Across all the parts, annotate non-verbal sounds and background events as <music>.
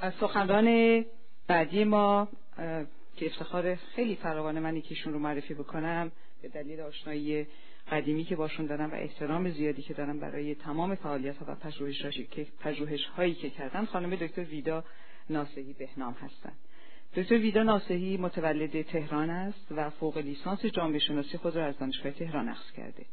از سخنران بعدی ما که افتخار خیلی فراوان من یکیشون رو معرفی بکنم به دلیل آشنایی قدیمی که باشون دارم و احترام زیادی که دارم برای تمام فعالیت ها و پژوهش هایی که کردن خانم دکتر ویدا ناسهی بهنام هستند دکتر ویدا ناسهی متولد تهران است و فوق لیسانس جامعه شناسی خود را از دانشگاه تهران اخذ کرده.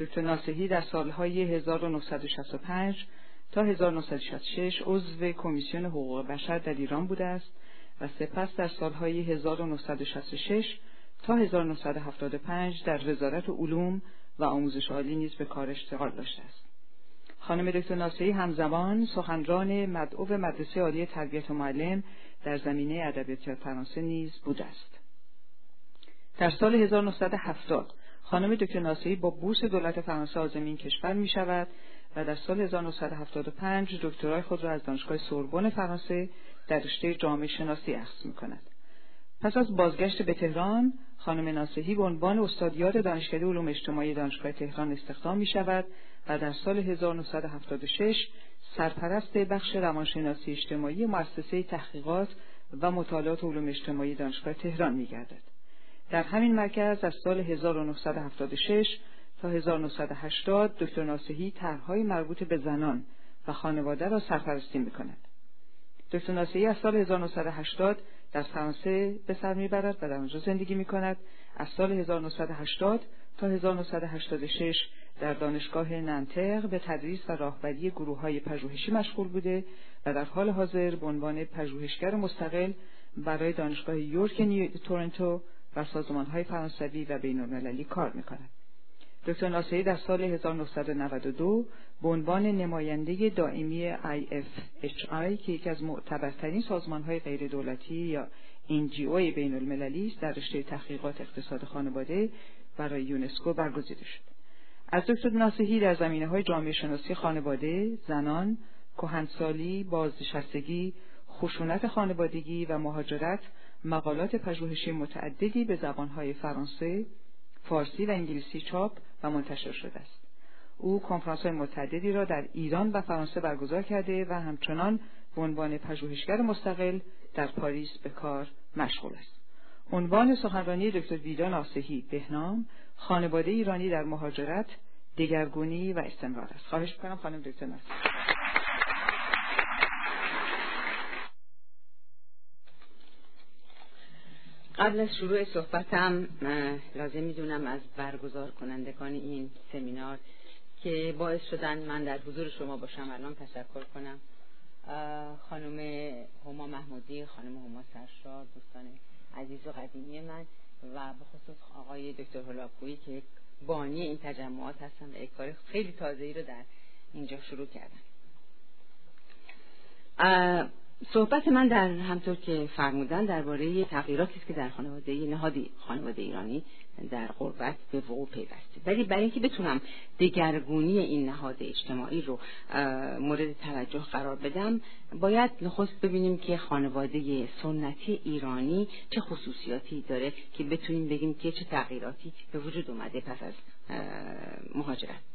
دکتر ناسهی در سالهای 1965 تا 1966 عضو کمیسیون حقوق بشر در ایران بوده است و سپس در سالهای 1966 تا 1975 در وزارت علوم و آموزش عالی نیز به کار اشتغال داشته است. خانم دکتر ناصری همزمان سخنران مدعو مدرسه عالی تربیت و معلم در زمینه ادبیات فرانسه نیز بوده است. در سال 1970 خانم دکتر ناصری با بورس دولت فرانسه آزمین کشور می شود و در سال 1975 دکترای خود را از دانشگاه سوربن فرانسه در رشته جامعه شناسی اخذ می کند. پس از بازگشت به تهران خانم ناصحی به عنوان استادیار دانشکده علوم اجتماعی دانشگاه تهران استخدام می شود و در سال 1976 سرپرست بخش روانشناسی اجتماعی مؤسسه تحقیقات و مطالعات علوم اجتماعی دانشگاه تهران می گردد. در همین مرکز از سال 1976 تا 1980 دکتر ناصحی طرحهای مربوط به زنان و خانواده را سرپرستی می کند. دکتر ناصحی از سال 1980 در فرانسه به سر می‌برد و در آنجا زندگی می کند. از سال 1980 تا 1986 در دانشگاه ننتر به تدریس و راهبری گروه های پژوهشی مشغول بوده و در حال حاضر به عنوان پژوهشگر مستقل برای دانشگاه یورک تورنتو و سازمان های فرانسوی و بین المللی کار می کند. دکتر ناصری در سال 1992 به عنوان نماینده دائمی IFHI که یکی از معتبرترین سازمان های غیر دولتی یا NGO بین المللی است در رشته تحقیقات اقتصاد خانواده برای یونسکو برگزیده شد. از دکتر ناصحی در زمینه های جامعه شناسی خانواده، زنان، کهنسالی، بازنشستگی، خشونت خانوادگی و مهاجرت مقالات پژوهشی متعددی به زبانهای فرانسه، فارسی و انگلیسی چاپ و منتشر شده است. او کنفرانس متعددی را در ایران و فرانسه برگزار کرده و همچنان به عنوان پژوهشگر مستقل در پاریس به کار مشغول است. عنوان سخنرانی دکتر ویدا ناسهی بهنام خانواده ایرانی در مهاجرت دگرگونی و استمرار است. خواهش می‌کنم خانم دکتر ناسهی قبل از شروع صحبتم لازم می‌دونم از برگزار کنندگان این سمینار که باعث شدن من در حضور شما باشم. الان تشکر کنم. خانم هما محمودی خانم هما سرشار دوستان عزیز و قدیمی من و به خصوص آقای دکتر هلاکویی که بانی این تجمعات هستن و یک کار خیلی تازه ای رو در اینجا شروع کردن. صحبت من در همطور که فرمودن درباره تغییراتی است که در خانواده نهادی خانواده ایرانی در غربت به وقوع پیوسته. ولی برای اینکه بتونم دگرگونی این نهاد اجتماعی رو مورد توجه قرار بدم باید نخست ببینیم که خانواده سنتی ایرانی چه خصوصیاتی داره که بتونیم بگیم که چه تغییراتی به وجود اومده پس از مهاجرت.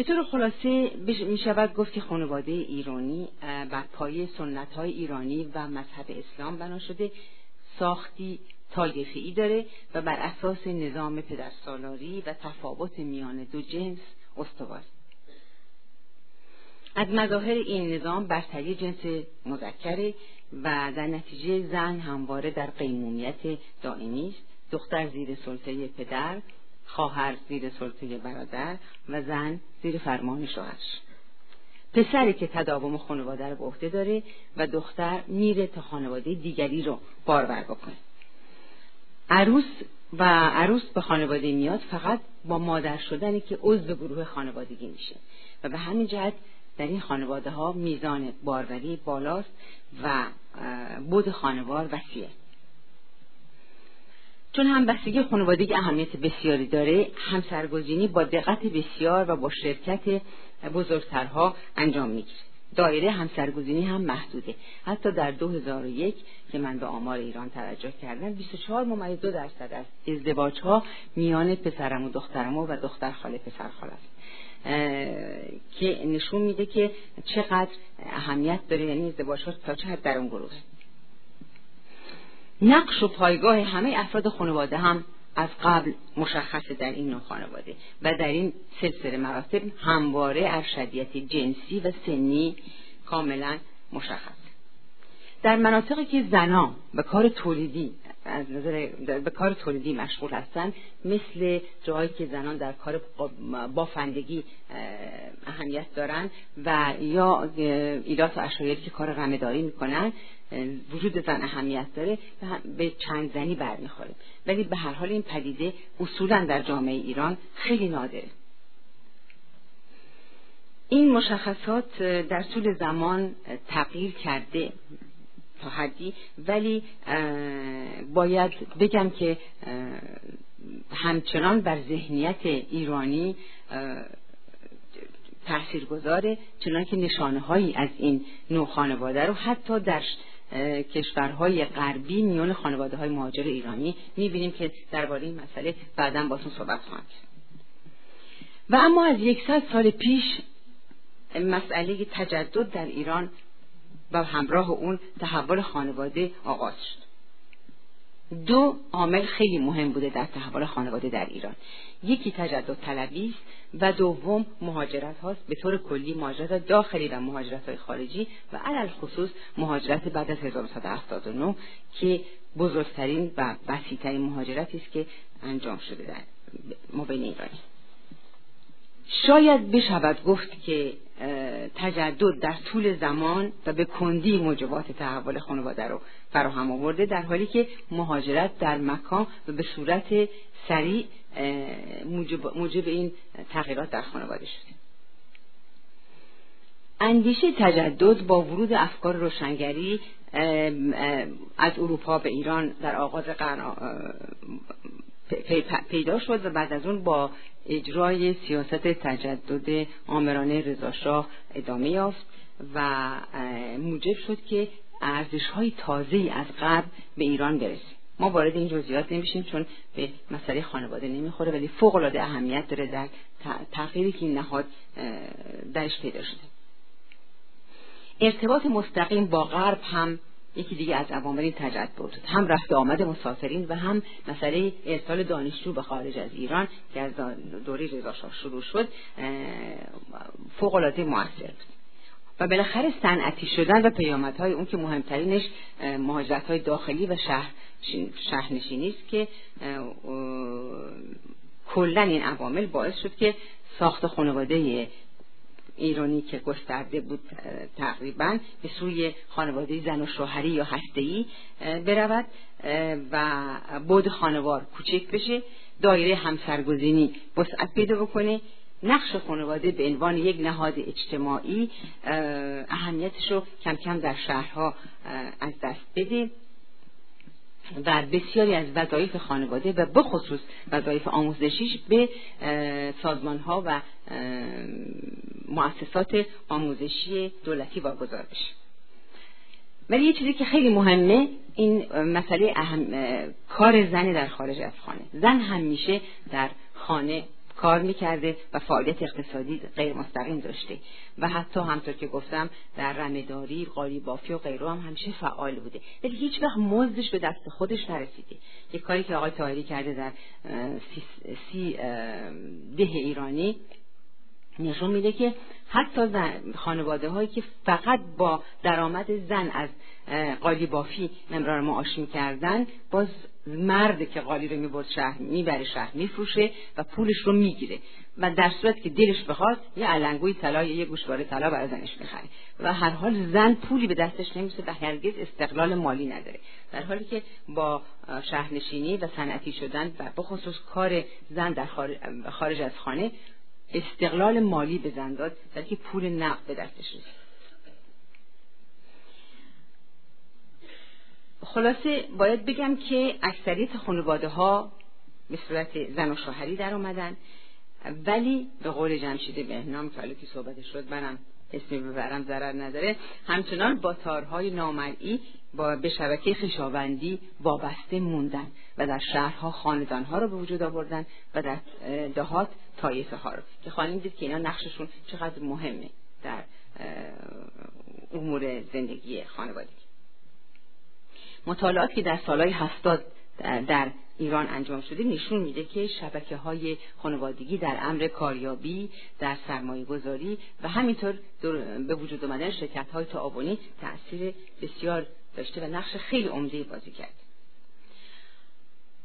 به طور خلاصه می شود گفت که خانواده ایرانی بر پایه سنت های ایرانی و مذهب اسلام بنا شده ساختی طایفه داره و بر اساس نظام پدرسالاری و تفاوت میان دو جنس استوار. از مظاهر این نظام برتری جنس مذکره و در نتیجه زن همواره در قیمومیت دائمی است. دختر زیر سلطه پدر خواهر زیر سلطه برادر و زن زیر فرمان شوهرش. پسری که تداوم خانواده رو به عهده داره و دختر میره تا خانواده دیگری رو بارور بکنه. عروس و عروس به خانواده میاد فقط با مادر شدنی که عضو گروه خانوادگی میشه و به همین جهت در این خانواده ها میزان باروری بالاست و بود خانوار وسیعه. چون هم بستگی خانوادگی اهمیت بسیاری داره همسرگزینی با دقت بسیار و با شرکت بزرگترها انجام می‌گیره. دایره همسرگزینی هم محدوده. حتی در 2001 که من به آمار ایران توجه کردم 24 ممیز دو درصد از ازدواج ها میان پسرم و دخترم و دختر خاله پسر خاله است. که نشون میده که چقدر اهمیت داره یعنی ازدواج تا چه حد در اون گروه نقش و پایگاه همه افراد خانواده هم از قبل مشخصه در این نوع خانواده و در این سلسله مراتب همواره ارشدیت جنسی و سنی کاملا مشخص. در مناطقی که زنان به کار تولیدی از نظر به کار تولیدی مشغول هستند مثل جایی که زنان در کار بافندگی اهمیت دارند و یا ایلات و اشایری که کار غمهداری می‌کنن وجود زن اهمیت داره به چند زنی برمیخوره. ولی به هر حال این پدیده اصولا در جامعه ایران خیلی نادره. این مشخصات در طول زمان تغییر کرده تا حدی ولی باید بگم که همچنان بر ذهنیت ایرانی تأثیر گذاره چنان نشانه هایی از این نوع خانواده رو حتی در کشورهای غربی میان خانواده های مهاجر ایرانی می‌بینیم که درباره این مسئله بعدا باتون صحبت خواهم و اما از یکصد سال پیش مسئله تجدد در ایران و همراه اون تحول خانواده آغاز شد. دو عامل خیلی مهم بوده در تحول خانواده در ایران. یکی تجدد طلبی است و دوم مهاجرت هاست. به طور کلی مهاجرت داخلی و مهاجرت های خارجی و علل خصوص مهاجرت بعد از 1979 که بزرگترین و وسیعترین مهاجرتی است که انجام شده در مبین ایرانی. شاید بشود گفت که تجدد در طول زمان و به کندی موجبات تحول خانواده رو فراهم آورده در حالی که مهاجرت در مکان و به صورت سریع موجب, موجب این تغییرات در خانواده شده. اندیشه تجدد با ورود افکار روشنگری از اروپا به ایران در آغاز قرن پیدا شد و بعد از اون با اجرای سیاست تجدد آمرانه رضاشاه ادامه یافت و موجب شد که ارزش های تازه از قبل به ایران برسه ما وارد این جزئیات نمیشیم چون به مسئله خانواده نمی‌خوره ولی فوق العاده اهمیت داره در تغییری که این نهاد درش پیدا شده. ارتباط مستقیم با غرب هم یکی دیگه از عوامل این تجدد بود. هم رفت آمد مسافرین و هم مسئله ارسال دانشجو به خارج از ایران که از دوره رضاشاه شروع شد فوق العاده موثر بود. و بالاخره صنعتی شدن و پیامدهای اون که مهمترینش مهاجرت های داخلی و شهر شهرنشینی است که کلا این عوامل باعث شد که ساخت خانواده ایرانی که گسترده بود تقریبا به سوی خانواده زن و شوهری یا هسته‌ای برود و بود خانوار کوچک بشه دایره همسرگزینی وسعت پیدا بکنه نقش خانواده به عنوان یک نهاد اجتماعی اهمیتش رو کم کم در شهرها از دست بده و بسیاری از وظایف خانواده و بخصوص وظایف آموزشیش به سازمان ها و مؤسسات آموزشی دولتی واگذار بشه. ولی یه چیزی که خیلی مهمه این مسئله اهم کار زن در خارج از خانه. زن همیشه در خانه کار می‌کرده و فعالیت اقتصادی غیر مستقیم داشته. و حتی همطور که گفتم در رمهداری قالی بافی و غیره هم همیشه فعال بوده. ولی هیچ وقت مزدش به دست خودش نرسیده. یک کاری که آقای تاهری کرده در سی, سی ده ایرانی نشون میده که حتی خانواده هایی که فقط با درآمد زن از قالی بافی امرار معاش می‌کردن باز مرد که قالی رو می‌برد شهر می‌بره شهر میفروشه و پولش رو می‌گیره. و در صورت که دلش بخواد یه علنگوی طلا یا یه گوشواره طلا برای زنش می‌خره. و هر حال زن پولی به دستش نمیشه و هرگز استقلال مالی نداره. در حالی که با شهرنشینی و صنعتی شدن و بخصوص کار زن در خارج از خانه استقلال مالی به زن داد که پول نقد به دستش رسید. خلاصه باید بگم که اکثریت خانواده ها به صورت زن و شوهری در اومدن ولی به قول جمشید بهنام که حالا که صحبت شد منم اسمی ببرم ضرر نداره همچنان با تارهای نامرئی با به شبکه خیشاوندی وابسته موندن و در شهرها خاندانها رو به وجود آوردن و در دهات طایفه ها رو. که خواهیم دید که اینا نقششون چقدر مهمه در امور زندگی خانوادگی مطالعات که در سالهای هفتاد در ایران انجام شده نشون میده که شبکه های خانوادگی در امر کاریابی در سرمایه گذاری و همینطور به وجود آمدن شرکت های تعاونی تاثیر بسیار داشته و نقش خیلی عمده بازی کرد.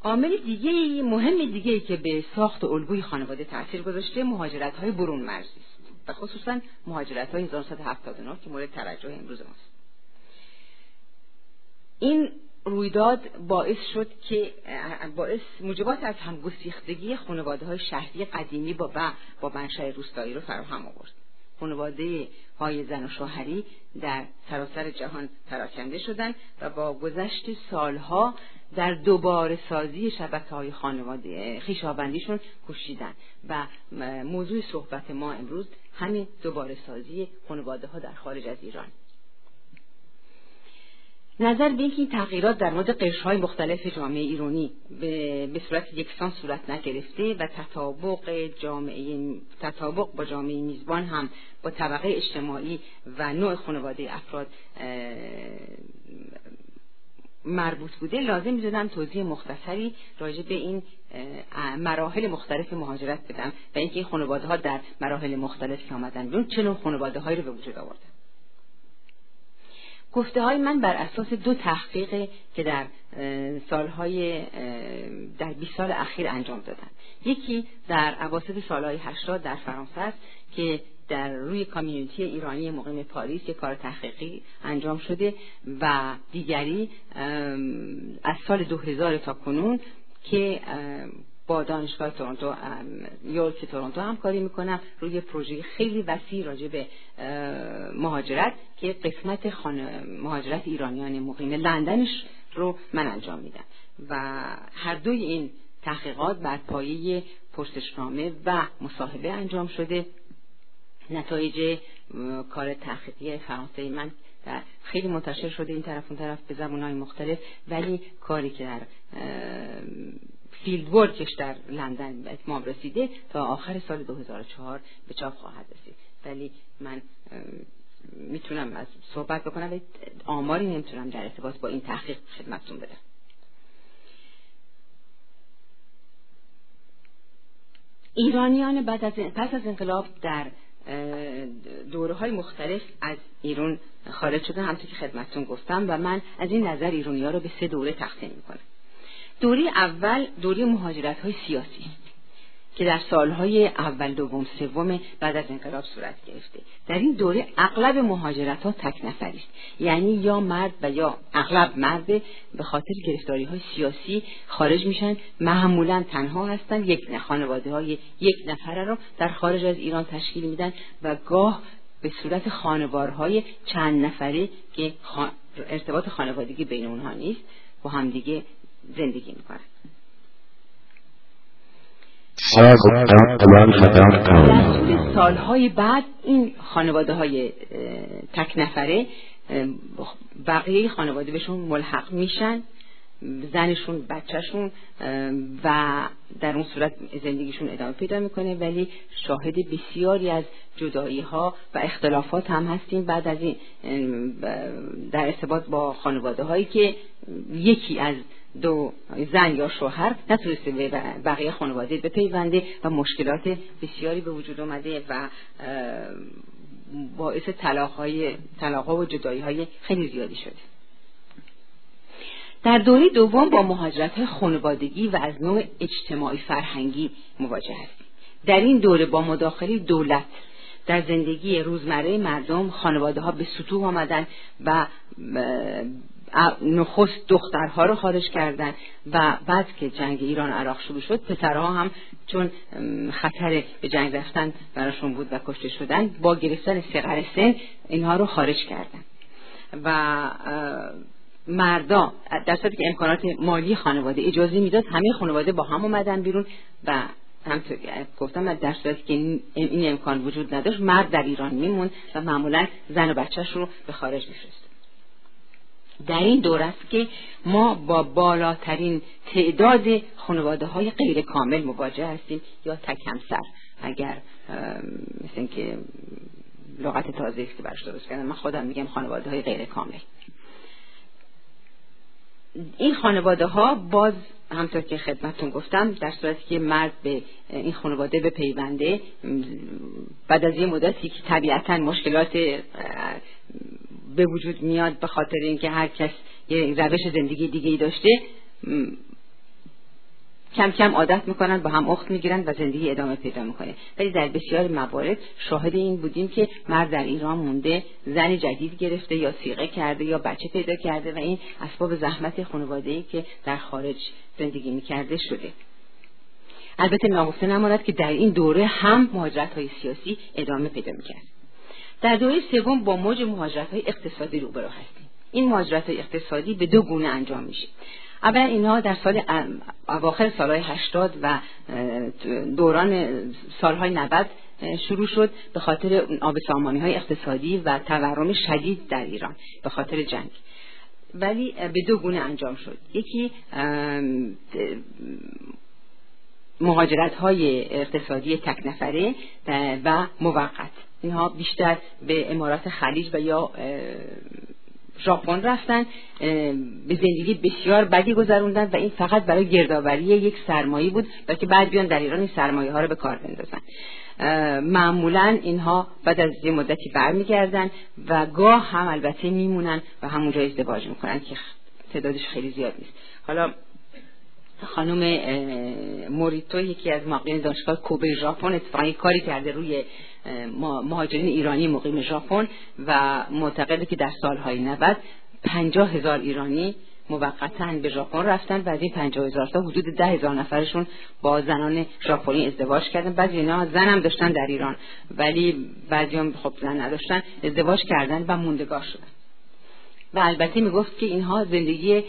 عامل دیگه مهم دیگه که به ساخت الگوی خانواده تاثیر گذاشته مهاجرت های برون مرزی است و خصوصا مهاجرت های 1979 که مورد توجه امروز ماست. این رویداد باعث شد که باعث موجبات از همگسیختگی خانواده های شهری قدیمی با با منشأ روستایی رو فراهم آورد. خانواده های زن و شوهری در سراسر جهان پراکنده شدند و با گذشت سالها در دوباره سازی شبکه های خانواده خیشاوندیشون کوشیدن و موضوع صحبت ما امروز همین دوباره سازی خانواده ها در خارج از ایران. نظر به اینکه این تغییرات در مورد قشرهای مختلف جامعه ایرانی به, صورت یکسان صورت نگرفته و تطابق جامعه تطابق با جامعه میزبان هم با طبقه اجتماعی و نوع خانواده افراد مربوط بوده لازم می‌دونم توضیح مختصری راجع به این مراحل مختلف مهاجرت بدم و اینکه این خانواده ها در مراحل مختلف که آمدن چه نوع خانواده هایی رو به وجود آوردن. گفته های من بر اساس دو تحقیق که در سالهای در 20 سال اخیر انجام دادن. یکی در اواسط سالهای 80 در فرانسه است که در روی کامیونیتی ایرانی مقیم پاریس یک کار تحقیقی انجام شده و دیگری از سال 2000 تا کنون که با دانشگاه تورنتو یورک تورنتو همکاری می‌کنم. روی پروژه خیلی وسیع راجع به مهاجرت که قسمت مهاجرت ایرانیان مقیم لندنش رو من انجام میدم. و هر دوی این تحقیقات بر پایه پرسشنامه و مصاحبه انجام شده. نتایج کار تحقیقی فرانسه من در خیلی منتشر شده این طرف اون طرف به زبانهای مختلف. ولی کاری که در فیلد ورکش در لندن به اتمام رسیده تا آخر سال 2004 به چاپ خواهد رسید. ولی من می‌تونم از صحبت بکنم ولی آماری نمی‌تونم در ارتباط با این تحقیق خدمتتون بدم. ایرانیان بعد از پس از انقلاب در دوره های مختلف از ایران خارج شدن همطور که خدمتتون گفتم و من از این نظر ایرانی ها رو به سه دوره تقسیم می‌کنم. دوره اول دوره مهاجرت های سیاسی که در سالهای اول دوم سوم بعد از انقلاب صورت گرفته. در این دوره اغلب مهاجرت ها تک نفری است. یعنی یا مرد و یا اغلب مرد به خاطر گرفتاری های سیاسی خارج میشن. معمولا تنها هستن. یک خانواده های یک نفره رو در خارج از ایران تشکیل میدن و گاه به صورت خانوارهای چند نفره که ارتباط خانوادگی بین اونها نیست با همدیگه زندگی می‌کنن در سالهای بعد این خانواده های تک نفره بقیه خانواده بهشون ملحق میشن زنشون بچهشون و در اون صورت زندگیشون ادامه پیدا می‌کنه ولی شاهد بسیاری از جدایی ها و اختلافات هم هستیم. بعد از این در ارتباط با خانواده هایی که یکی از دو زن یا شوهر نتونسته به بقیه خانواده بپیونده و مشکلات بسیاری به وجود آمده و باعث طلاق های و جدایی های خیلی زیادی شده. در دوره دوم با مهاجرت خانوادگی و از نوع اجتماعی فرهنگی مواجه هستیم. در این دوره با مداخله دولت در زندگی روزمره مردم خانواده ها به سطوح آمدن و نخست دخترها رو خارج کردن و بعد که جنگ ایران عراق شروع شد پسرها هم چون خطر به جنگ رفتن براشون بود و کشته شدن با گرفتن سقر سن اینها رو خارج کردن. و مردا در صورتی که امکانات مالی خانواده اجازه می‌داد همه خانواده با هم اومدن بیرون و همطور گفتم در صورتی که این امکان وجود نداشت مرد در ایران میموند و معمولا زن و بچهش رو به خارج میفرست در این دور است که ما با بالاترین تعداد خانواده های غیر کامل مواجه هستیم یا تکمسر اگر مثل اینکه لغت تازه است که برش درست کردم من خودم میگم خانواده های غیر کامل. این خانواده ها باز همطور که خدمتتون گفتم در صورتی که مرد به این خانواده به پیونده بعد از یه مدتی که طبیعتا مشکلات به وجود میاد به خاطر اینکه هر کس یه روش زندگی دیگه ای داشته کم کم عادت می‌کنن با هم اخت می‌گیرن و زندگی ادامه پیدا می‌کنه. ولی در بسیار موارد شاهد این بودیم که مرد در ایران مونده زن جدید گرفته یا سیغه کرده یا بچه پیدا کرده و این اسباب زحمت خانواده ای که در خارج زندگی می‌کرده شده. البته ناگفته نماند که در این دوره هم مهاجرت های سیاسی ادامه پیدا می‌کرد. در دوره سوم با موج مهاجرت های اقتصادی روبرو هستیم. این مهاجرت های اقتصادی به دو گونه انجام میشه. اولا اینها در سال اواخر سالهای هشتاد و دوران سالهای 90 شروع شد به خاطر آب سامانی های اقتصادی و تورم شدید در ایران به خاطر جنگ. ولی به دو گونه انجام شد. یکی مهاجرت های اقتصادی تک نفره و موقت. اینها بیشتر به امارات خلیج و یا ژاپن رفتن به زندگی بسیار بدی گذروندن و این فقط برای گردآوری یک سرمایه بود و که بعد بیان در ایران این سرمایه ها رو به کار بندازن. معمولا اینها بعد از یه مدتی برمیگردن و گاه هم البته میمونن و همونجا ازدواج می‌کنن که تعدادش خیلی زیاد نیست. حالا خانم موریتو یکی از مقیم دانشگاه کوبه ژاپن اتفاقی کاری کرده روی مهاجرین ایرانی مقیم ژاپن و معتقده که در سالهای 90 پنجاه هزار ایرانی موقتا به ژاپن رفتن و از این پنجاه هزار تا حدود ده هزار نفرشون با زنان ژاپنی ازدواج کردن. بعضی اینا زن هم داشتن در ایران ولی بعضی هم خب زن نداشتن ازدواج کردن و موندگار شدن. و البته می‌گفت که اینها زندگی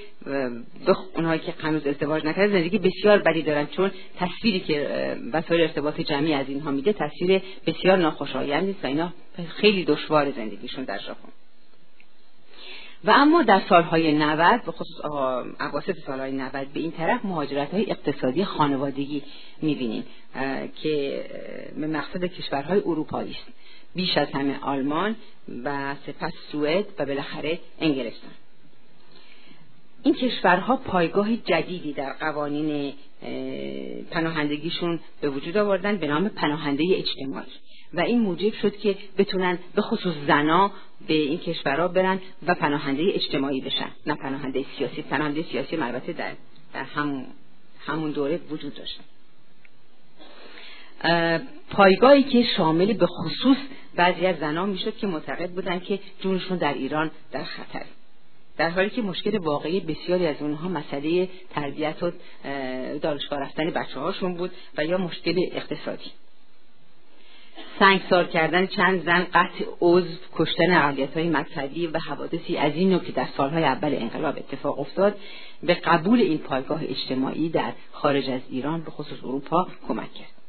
اونهایی که هنوز ازدواج نکرده زندگی بسیار بدی دارن چون تصویری که وسایل ارتباط جمعی از اینها میده تصویر بسیار ناخوشایندی است و اینا خیلی دشوار زندگیشون در ژاپن. و اما در سالهای 90 به خصوص اواسط سالهای 90 به این طرف مهاجرت های اقتصادی خانوادگی می‌بینیم که به مقصد کشورهای اروپایی است. بیش از همه آلمان و سپس سوئد و بالاخره انگلستان. این کشورها پایگاه جدیدی در قوانین پناهندگیشون به وجود آوردن به نام پناهنده اجتماعی. و این موجب شد که بتونن به خصوص زنا به این کشورها برن و پناهنده اجتماعی بشن. نه پناهنده سیاسی پناهنده سیاسی البته در, در هم همون دوره وجود داشتن پایگاهی که شامل به خصوص بعضی از زنان می‌شد که معتقد بودند که جونشون در ایران در خطر. در حالی که مشکل واقعی بسیاری از اونها مسئله تربیت و دانشگاه رفتن بچه هاشون بود و یا مشکل اقتصادی. سنگسار کردن چند زن قطع عضو کشتن اقلیت های مذهبی و حوادثی از این نوع که در سالهای اول انقلاب اتفاق افتاد به قبول این پایگاه اجتماعی در خارج از ایران به خصوص اروپا کمک کرد.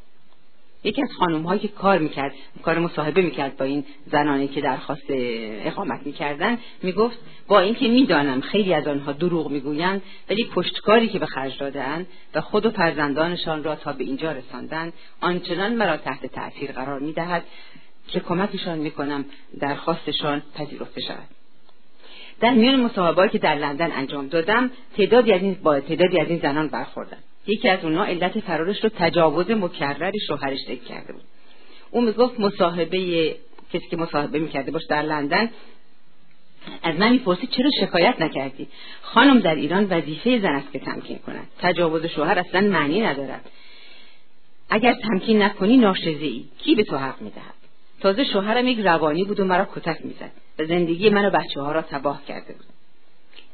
یکی از خانم هایی که کار می‌کرد کار مصاحبه می‌کرد با این زنانی که درخواست اقامت می‌کردن می‌گفت با اینکه می‌دانم خیلی از آنها دروغ می‌گویند ولی پشتکاری که به خرج دادهاند و خود و فرزندانشان را تا به اینجا رساندند آنچنان مرا تحت تاثیر قرار می‌دهد که کمکشان می‌کنم درخواستشان پذیرفته شود. در میان مصاحبه‌ای که در لندن انجام دادم تعدادی از این با تعدادی از این زنان برخوردم. یکی از اونها علت فرارش رو تجاوز مکرری شوهرش ذکر کرده بود. او می‌گفت مصاحبه کسی که مصاحبه می‌کرده باش در لندن از من می‌پرسید چرا شکایت نکردی؟ خانم در ایران وظیفه زن است که تمکین کند. تجاوز شوهر اصلا معنی ندارد. اگر تمکین نکنی ناشزه ای کی به تو حق می‌دهد؟ تازه شوهرم یک روانی بود و مرا کتک می‌زد. و زندگی من و بچه ها را تباه کرده بود.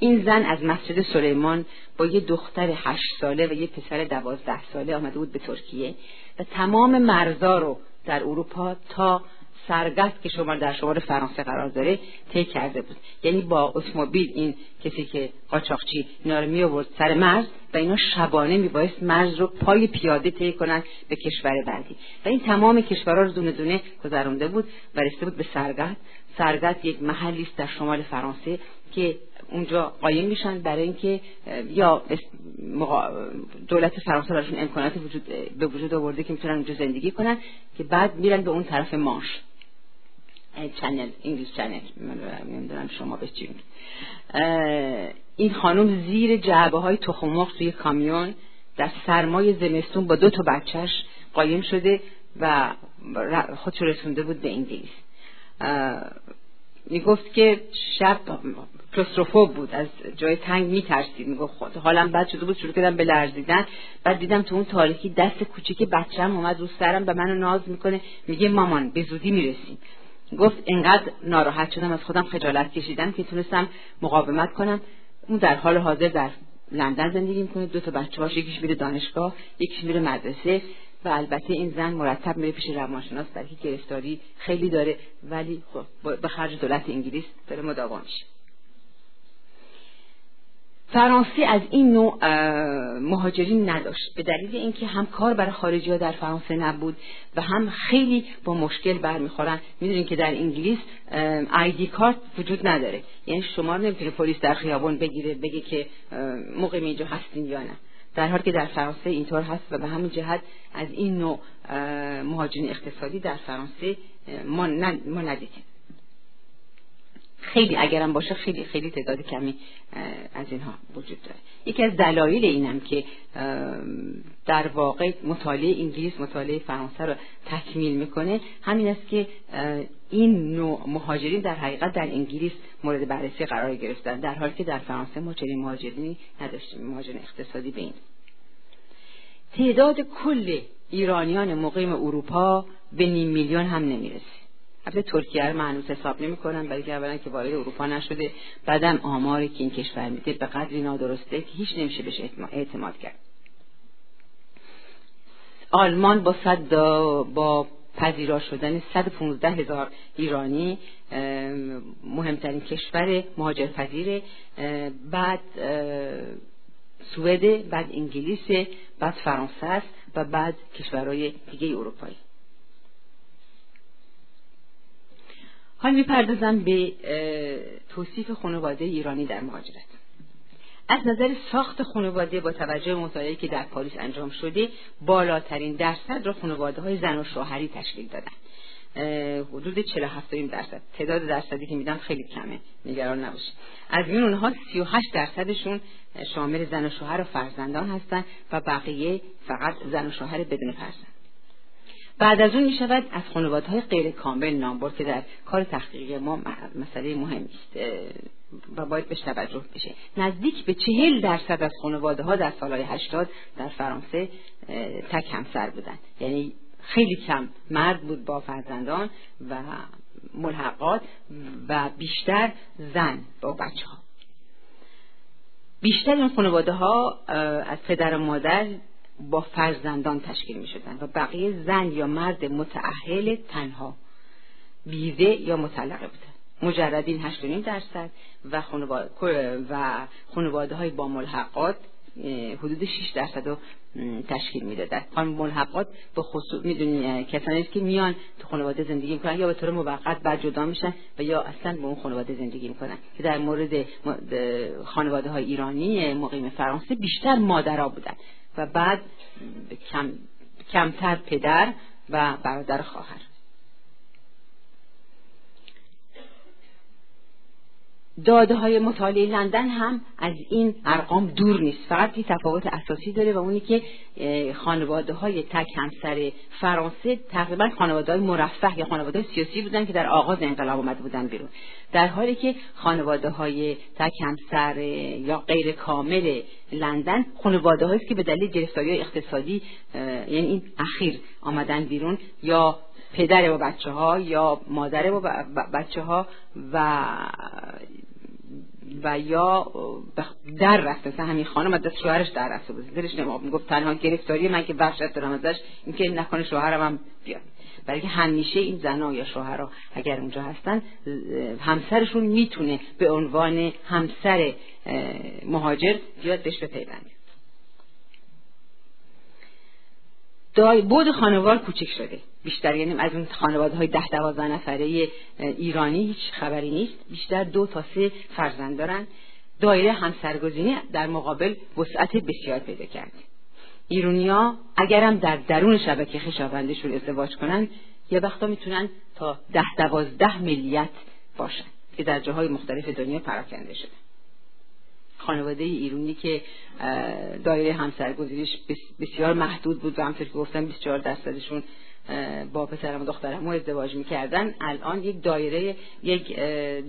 این زن از مسجد سلیمان با یه دختر هشت ساله و یه پسر دوازده ساله آمده بود به ترکیه و تمام مرزا رو در اروپا تا سرگست که شما در شمال فرانسه قرار داره طی کرده بود. یعنی با اتومبیل این کسی که قاچاقچی اینا رو می آورد سر مرز و اینا شبانه میبایست مرز رو پای پیاده طی کنن به کشور بعدی. و این تمام کشورها رو دونه دونه گذرونده بود و رسیده بود به سرگست. سرگست یک محلی است در شمال فرانسه که اونجا قایم میشن برای اینکه یا دولت فرانسه براشون امکانات وجود به وجود آورده که می‌تونن اونجا زندگی کنن که بعد میرن به اون طرف ماش چنل انگلیس چنل. نمی‌دونم شما به این خانم زیر جعبه های تخم توی کامیون در سرمای زمستون با دو تا بچهش قایم شده و خودش رسونده بود به انگلیس. می‌گفت که شب کلستروفوب بود. از جای تنگ میترسید. می‌گفت خود حالم بد شده بود شروع کردم به لرزیدن. بعد دیدم تو اون تاریکی دست کوچیک بچم اومد رو سرم به منو ناز می‌کنه. میگه مامان به زودی می‌رسیم. گفت انقدر ناراحت شدم از خودم خجالت کشیدم که تونستم مقاومت کنم. اون در حال حاضر در لندن زندگی می‌کنه. دو تا بچه هاش یکیش میره دانشگاه یکیش میره مدرسه و البته این زن مرتب میره پیش روانشناس برای گرفتاری خیلی داره. ولی خب به خرج دولت انگلیس داره مداوا میشه. فرانسه از این نوع مهاجرین نداشت. به دلیل اینکه هم کار برای خارجی ها در فرانسه نبود و هم خیلی با مشکل برمیخورن. می‌دونین که در انگلیس آیدی کارت وجود نداره. یعنی شما نمی‌تونه پلیس در خیابان بگیره بگه که مقیم اینجا هستین یا نه. در حالی که در فرانسه اینطور هست و به همین جهت از این نوع مهاجرین اقتصادی در فرانسه ما, ما ندیدیم. خیلی اگرم باشه خیلی خیلی تعداد کمی از اینها وجود داره. یکی از دلایل اینم که در واقع مطالعه انگلیس مطالعه فرانسه رو تکمیل می‌کنه همین است که این نوع مهاجرین در حقیقت در انگلیس مورد بررسی قرار گرفتن در حالی که در فرانسه ما چنین مهاجرینی نداشتیم مهاجرین اقتصادی به این. تعداد کل ایرانیان مقیم اروپا به نیم میلیون هم نمی‌رسه. البته ترکیه رو معنوس حساب نمی‌کنن برای که اولا که وارد اروپا نشده بعدم آماری که این کشور میده. به قدری نادرسته که هیچ نمیشه بهش اعتماد کرد. آلمان با صد با پذیرا شدن 115 هزار ایرانی مهمترین کشور مهاجر پذیر بعد سوئد بعد انگلیس بعد فرانسه است و بعد کشورهای دیگه اروپایی. حال می‌پردازم به توصیف خانواده ایرانی در مهاجرت. از نظر ساخت خانواده با توجه مطالعه که در پاریس انجام شده بالاترین درصد را خانواده های زن و شوهری تشکیل دادن. حدود 47 درصد. تعداد درصدی که میدم خیلی کمه. نگران نباشید. از این اونها 38 درصدشون شامل زن و شوهر و فرزندان هستند و بقیه فقط زن و شوهر بدون فرزند. بعد از اون می شود از خانواده های غیر کامل نام برد که در کار تحقیقی ما مسئله مهمی است و باید بهش توجه بشه. نزدیک به چهل درصد از خانواده ها در سالهای هشتاد در فرانسه تک همسر بودن. یعنی خیلی کم مرد بود با فرزندان و ملحقات و بیشتر زن با بچه ها بیشتر این خانواده ها از پدر و مادر با فرزندان تشکیل می شدن و بقیه زن یا مرد متعهل تنها بیوه یا مطلقه بودن مجردین 8.5 درصد و خانواده, و خانواده های با ملحقات حدود 6 درصد رو تشکیل می‌دادن. خانم ملحقات به خصوص می‌دونی کسانی که میان تو خانواده زندگی می‌کنن یا به طور موقت بعد جدا میشن و یا اصلا به اون خانواده زندگی می‌کنن. که در مورد خانواده های ایرانی مقیم فرانسه بیشتر مادرها بودن. و بعد کم، کمتر پدر و برادر خواهر. داده های مطالعه لندن هم از این ارقام دور نیست. فقط یه تفاوت اساسی داره و اونی که خانواده های تک همسر فرانسه تقریبا خانواده های مرفه یا خانواده های سیاسی بودن که در آغاز انقلاب آمده بودن بیرون. در حالی که خانواده های تک همسر یا غیر کامل لندن خانواده هایی که به دلیل گرفتاری اقتصادی یعنی این اخیر آمدن بیرون یا پدر و بچه ها یا مادر و بچه ها و و یا در رفته مثلا همین خانم از شوهرش در رفته بود. دلش نمیاد می‌گفت تنها گرفتاری من که وحشت دارم ازش اینکه نکنه شوهرم هم بیاد. برای همیشه این زنها یا شوهرها اگر اونجا هستن همسرشون می‌تونه به عنوان همسر مهاجر بیاد بهش بپیونده. بود خانوار کوچک شده. بیشتر یعنی از اون خانواده های ده دوازده نفره ایرانی هیچ خبری نیست. بیشتر دو تا سه فرزند دارن. دایره همسرگزینی در مقابل وسعت بسیار پیدا کرد. ایرونیا اگرم در درون شبکه خشاوندشون ازدواج کنن یه وقتا می‌تونن تا ده دوازده ملیت باشن که در جاهای مختلف دنیا پراکنده شده. خانواده ایرونی که دایره همسرگزینیش بسیار محدود بود و همطور که گفتم 24 درصدشون با پسرم و دخترم ازدواج می‌کردن. الان یک دایره یک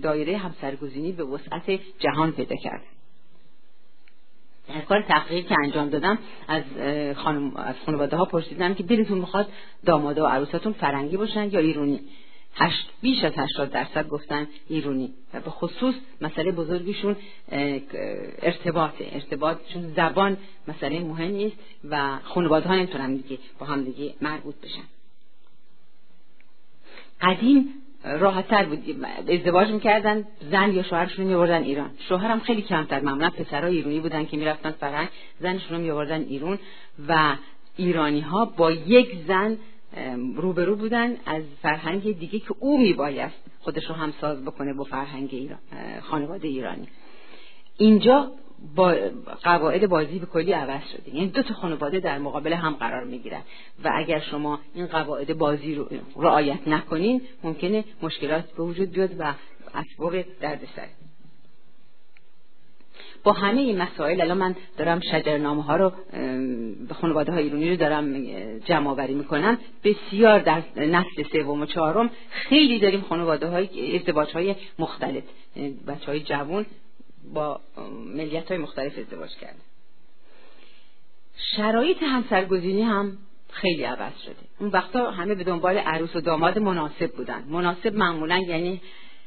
دایره همسرگزینی به وسعت جهان پیدا کرد در کار تحقیق که انجام دادم از خانم از خانواده ها پرسیدم که دلتون می‌خواد داماده و عروساتون فرنگی باشن یا ایرونی؟ هشت بیش از هشتاد درصد گفتن ایرونی. و به خصوص مسئله بزرگیشون ارتباطه. ارتباط چون زبان مسئله مهمی است و خانواده ها نمی‌تونن دیگه با هم دیگه مربوط بشن. قدیم راحتتر بود. ازدواج می‌کردن زن یا شوهرشون میوردن ایران. شوهرم خیلی کمتر. معمولا پسرای ایرانی بودن که می‌رفتن فرنگ زنشون رو میوردن ایران و ایرانی ها با یک زن روبرو بودن از فرهنگ دیگه که او میبایست خودش رو همساز بکنه با فرهنگ ایران خانواده ایرانی. اینجا با قواعد بازی به کلی عوض شده. یعنی دو تا خانواده در مقابل هم قرار می‌گیرن. و اگر شما این قواعد بازی رو رعایت نکنین ممکنه مشکلات به وجود بیاد و اسباب دردسر. با همه این مسائل الان من دارم شجرنامه ها رو خانواده های ایرانی رو دارم جمع آوری می‌کنم. بسیار در نسل سوم و چهارم خیلی داریم خانواده های ازدواج های مختلف. بچه های جوان با ملیت های مختلف ازدواج کرده شرایط همسرگزینی هم خیلی عوض شده. اون وقتا همه به دنبال عروس و داماد مناسب بودن. مناسب معمولا یعنی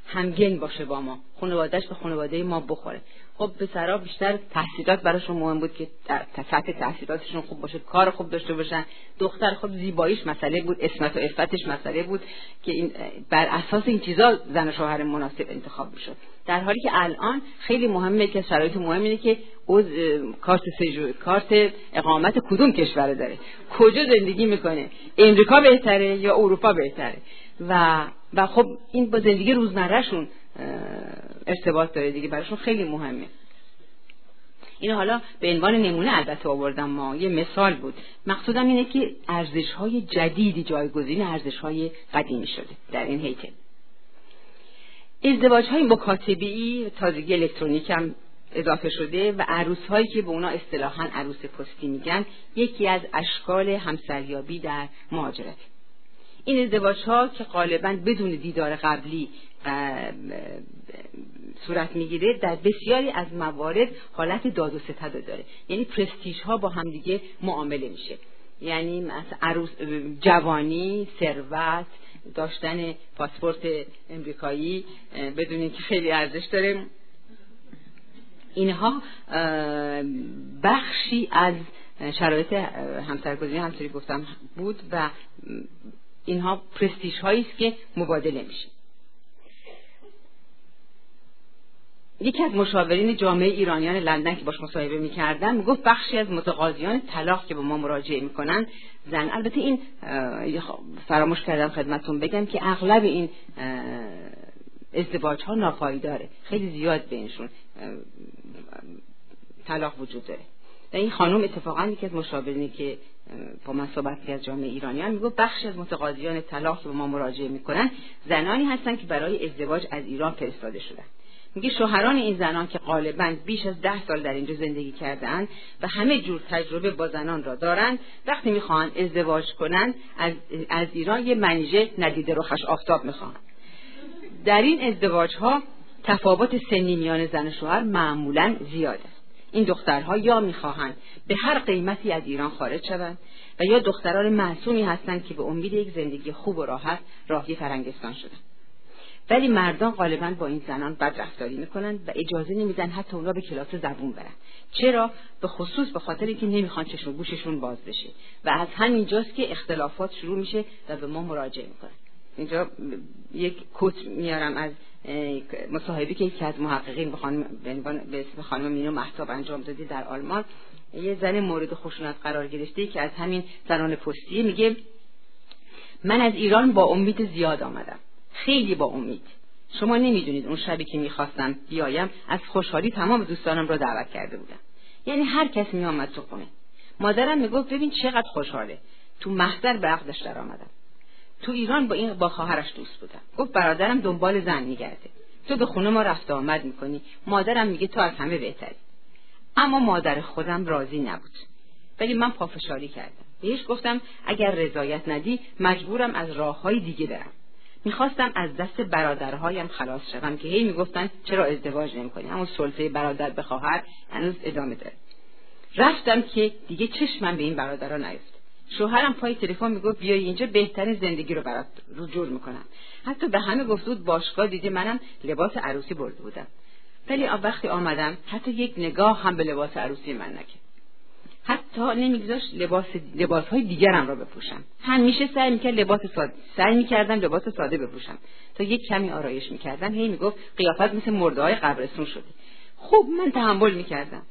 همگن باشه با ما. خانوادهش به خانواده ما بخوره. خب پسرها بیشتر تحصیلات براشون مهم بود که سطح تحصیلاتشون خوب باشه کار خوب داشته باشن. دختر خب زیباییش مسئله بود اسمت و عفتش مسئله بود که این بر اساس این چیزا زن و شوهر مناسب انتخاب می‌شد. در حالی که الان خیلی مهمه که شرایط مهم اینه که او کارت سجو کارت اقامت کدوم کشور داره. کجا زندگی می‌کنه؟ امریکا بهتره یا اروپا بهتره؟ و و خب این با زندگی روزمرهشون ارتباط داره دیگه براشون خیلی مهمه. این حالا به عنوان نمونه البته آوردم ما. یه مثال بود. مقصودم اینه که ارزش های جدیدی جایگزین ارزش های قدیمی شده در این هیکل. ازدواج های مکاتبی تازگی الکترونیک هم اضافه شده و عروس هایی که به اونا اصطلاحا عروس پستی میگن یکی از اشکال همسریابی در مهاجرت. این ازدواج ها که غالبا بدون دیدار قبلی صورت می‌گیره در بسیاری از موارد حالت داد و ستد داره. یعنی پرستیژ ها با همدیگه معامله میشه. یعنی عروس جوانی ثروت داشتن پاسپورت امریکایی بدون اینکه خیلی ارزش داره. اینها بخشی از شرایط همسرگزینی همطوری گفتم بود و اینها پرستیژ هایی است که مبادله میشه یکی از مشاورین جامعه ایرانیان لندن که باش مصاحبه می‌کردن می‌گفت بخشی از متقاضیان طلاق که به ما مراجعه می‌کنن زن. البته این فراموش کردم خدمتون بگم که اغلب این ازدواج ها ناپایداره. خیلی زیاد بینشون طلاق وجود داره. این خانم اتفاقا یکی از مشاورینی که با من صحبت از جامعه ایرانیان می‌گفت بخش از متقاضیان طلاق به ما مراجعه می‌کنن. زنانی هستن که برای ازدواج از ایران فرستاده شدن. میگه شوهران این زنان که غالبا بیش از ده سال در اینجا زندگی کردن و همه جور تجربه با زنان را دارند وقتی می‌خواهند ازدواج کنند از, از ایران یه منیژه ندیده رخش آفتاب می‌خواهند. در این ازدواج ها تفاوت سنی میان زن و شوهر معمولا زیاد است این دخترها یا می‌خواهند به هر قیمتی از ایران خارج شوند و یا دختران معصومی هستند که به امید یک زندگی خوب و راحت راهی فرنگستان شدند. ولی مردان غالبا با این زنان بد رفتاری می‌کنن و اجازه نمیدن حتی اونا به کلاس زبون برن. چرا؟ به خصوص به خاطر اینکه نمی‌خوان چشم گوششون باز بشه. و از همینجاست که اختلافات شروع میشه و به ما مراجعه می‌کنن. اینجا یک کوت میارم از مصاحبه که یکی از محققین به اسم خانم مینو محتاب انجام دادی در آلمان. یه زن مورد خشونت قرار گرفته که از همین زنان پستیه میگه من از ایران با امید زیاد آمدم. خیلی با امید. شما نمی‌دونید اون شبی که می‌خواستم بیایم از خوشحالی تمام دوستانم را دعوت کرده بودم. یعنی هر کس میآمد تو خونه. مادرم می‌گفت ببین چقدر خوشحاله. تو محضر به عقدش در آمدم تو ایران با این با خواهرش دوست بودم. گفت برادرم دنبال زن میگرده. تو به خونه ما رفت آمد می‌کنی. مادرم میگه تو از همه بهتری. اما مادر خودم راضی نبود. ولی من پافشاری کردم. بهش گفتم اگر رضایت ندی مجبورم از راه های دیگه برم. می‌خواستم از دست برادرهایم خلاص شوم که هی می‌گفتن چرا ازدواج نمی‌کنی؟ اما سلطه برادر به خواهر هنوز ادامه داره. رفتم که دیگه چشمم به این برادرها نیفت شوهرم پای تلفن می‌گفت بیای اینجا بهترین زندگی رو برات رو جور می‌کنم. حتی به همه گفت بود باشگاه دیدی منم لباس عروسی برده بودم. ولی وقتی آمدم حتی یک نگاه هم به لباس عروسی من نکرد. حتی نمیگذاشت لباس لباس های دیگرم را بپوشم. همیشه سعی می‌کرد لباس ساده سعی می‌کردم لباس ساده بپوشم. تا یک کمی آرایش می‌کردم هی می‌گفت قیافت مثل مرده های قبرستون شده. خوب من تحمل می‌کردم.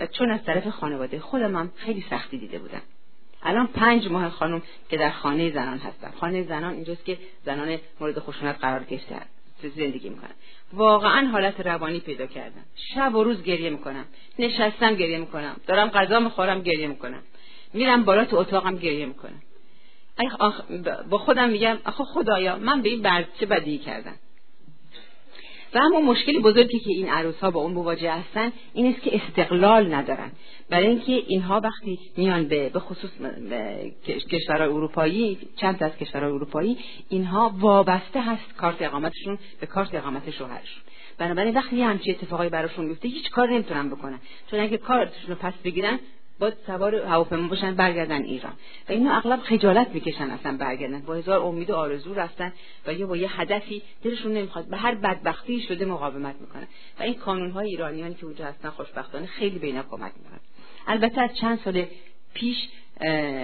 و چون از طرف خانواده خودم هم خیلی سختی دیده بودم. الان پنج ماه خانم که در خانه زنان هستم خانه زنان اینجاست که زنان مورد خشونت قرار گرفته زندگی می‌کنن. واقعا حالت روانی پیدا کردم شب و روز گریه می‌کنم. نشستم گریه می‌کنم. دارم غذا می‌خورم گریه می‌کنم. میرم بالا تو اتاقم گریه می‌کنم. با خودم میگم آخه خدایا من به این برد چه بدی کردم؟ و اما مشکلی بزرگی که این عروس ها با اون مواجه هستن این است که استقلال ندارن. برای اینکه اینها وقتی میان به به خصوص کشورهای اروپایی چند از کشورهای اروپایی اینها وابسته هست کارت اقامتشون به کارت اقامت شوهرشون. بنابراین وقتی همچین اتفاقی براشون میفته هیچ کار نمی‌تونن بکنن. چون اگه کارتشون رو پس بگیرن باید سوار هواپیما باشن برگردن ایران. و اینا اغلب خجالت می‌کشن اصلا برگردن. با هزار امید و آرزو رفتن و یا با یه هدفی دلشون نمی‌خواد. به هر بدبختی شده مقاومت می‌کنن. و این قانون های ایرانیان که اونجا هستن خوشبختانه خیلی به اینا کمک می‌کنن. البته از چند سال پیش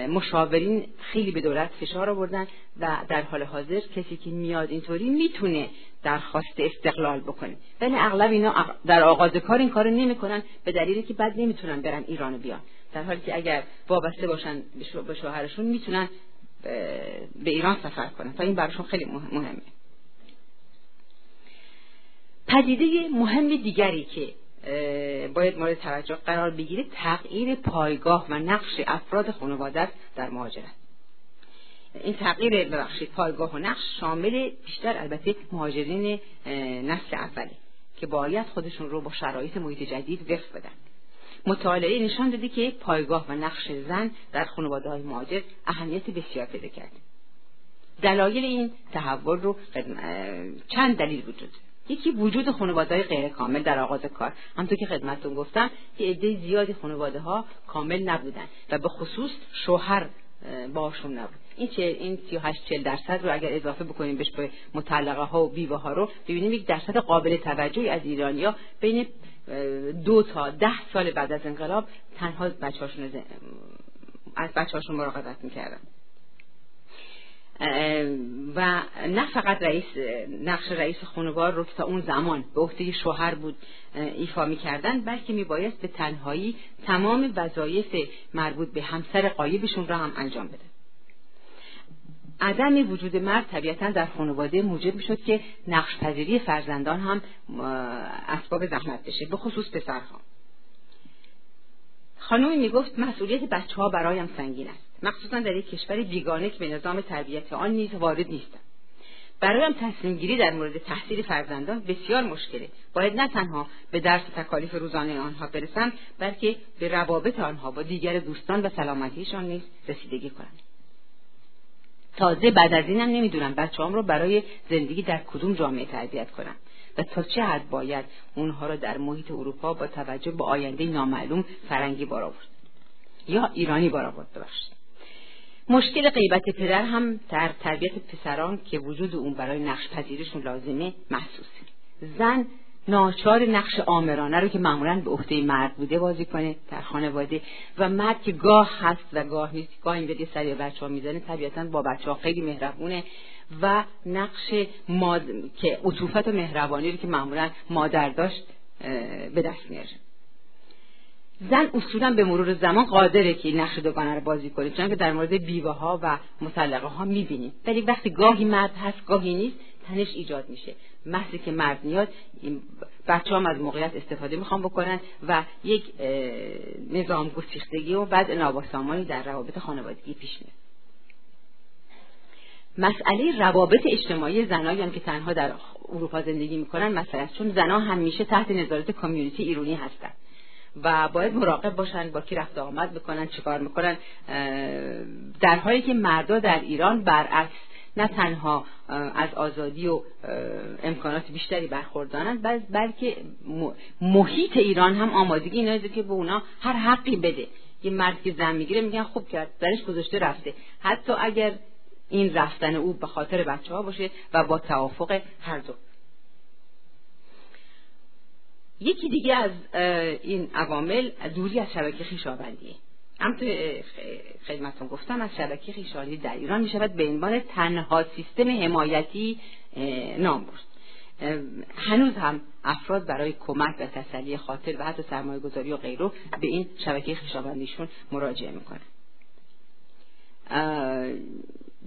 مشاورین خیلی به دولت فشار آوردن و در حال حاضر کسی که میاد اینطوری می‌تونه درخواست استقلال بکنه. ولی اغلب اینا در آغاز کار این کارو نمی‌کنن به دلیلی که بعد نمی‌تونن برن ایران بیان. در حالی که اگر وابسته باشن به شوهرشون می‌تونن به ایران سفر کنن. تا این براشون خیلی مهمه. پدیده مهم دیگری که باید مورد توجه قرار بگیره تغییر پایگاه و نقش افراد خانواده در مهاجرت. این تغییر ببخشید پایگاه و نقش شامل بیشتر البته مهاجرین نسل اولی که باید خودشون رو با شرایط محیط جدید وفق بدن. مطالعه نشان داده که پایگاه و نقش زن در خانواده های مهاجر اهمیت بسیار پیدا کرده دلایل این تحول رو چند دلیل وجود یکی وجود خانواده های غیر کامل در آغاز کار. همطور که خدمتتون گفتم که عده زیادی خانواده ها کامل نبودن و به خصوص شوهر باشون نبود. این چه این 38 40 درصد رو اگر اضافه بکنیم بهش به مطلقه ها و بیوه ها رو ببینیم یک درصد قابل توجهی از ایرانیا بین دو تا ده سال بعد از انقلاب تنها بچه‌هاشون از بچه‌هاشون مراقبت می‌کردن. و نه فقط رئیس نقش رئیس خانوار رو تا اون زمان به عهده شوهر بود ایفا می‌کردن بلکه میبایست به تنهایی تمام وظایف مربوط به همسر قایبشون را هم انجام بده. عدم وجود مرد طبیعتا در خانواده موجب می‌شد که نقش پذیری فرزندان هم اسباب زحمت بشه به خصوص پسرها. خانومی می‌گفت مسئولیت بچه ها برایم سنگین است. مخصوصا در یک کشور بیگانه که به نظام تربیت آن نیز وارد نیستم. برایم تصمیم گیری در مورد تحصیل فرزندان بسیار مشکله. باید نه تنها به درس تکالیف روزانه آنها برسم بلکه به روابط آنها با دیگر دوستان و سلامتیشان نیز رسیدگی کنم. تازه بعد از اینم نمی‌دونم بچه‌هام رو برای زندگی در کدوم جامعه تربیت کنم. و تا چه حد باید اونها را در محیط اروپا با توجه به آینده نامعلوم فرنگی بار یا ایرانی بار آورد ببخشید. مشکل غیبت پدر هم در تربیت پسران که وجود اون برای نقش پذیرشون لازمه محسوسه. زن ناچار نقش آمرانه رو که معمولا به عهده مرد بوده بازی کنه در خانواده. و مرد که گاه هست و گاه نیست گاه این بدی سری بچه ها می‌زنه طبیعتا با بچه ها خیلی مهربونه. و نقش ماد... که عطوفت و مهربانی رو که معمولا مادر داشت به دست میاره زن اصولا به مرور زمان قادره که نقش دوگانه رو بازی کنه چون که در مورد بیوه ها و مطلقه ها می‌بینیم. ولی وقتی گاهی مرد هست گاهی نیست تنش ایجاد میشه. محضی که مرد میاد بچه هم از موقعیت استفاده می‌خوام بکنن و یک نظام گسیختگی و بعد ناباسامانی در روابط خانوادگی پیش میاد. مسئله روابط اجتماعی زنایی هم که تنها در اروپا زندگی می‌کنن مسئله چون زنها همیشه تحت نظارت کامیونیتی ایرانی هستن و باید مراقب باشن با کی رفت آمد بکنن چیکار می‌کنن. در حالی که مردا در ایران برعکس نه تنها از آزادی و امکانات بیشتری برخوردارند بلکه محیط ایران هم آمادگی اینا که به اونا هر حقی بده. یه مرد که زن می‌گیره میگن خوب کرد درش گذاشته رفته. حتی اگر این رفتن او به خاطر بچه ها باشه و با توافق هر دو. یکی دیگه از این عوامل دوری از شبکه خیشاوندیه هم توی خدمتون گفتم از شبکه خیشاوندی در ایران می شود به عنوان تنها سیستم حمایتی نام برد. هنوز هم افراد برای کمک و تسلی خاطر و حتی سرمایه گذاری و غیره به این شبکه خیشاوندیشون مراجعه می‌کنن.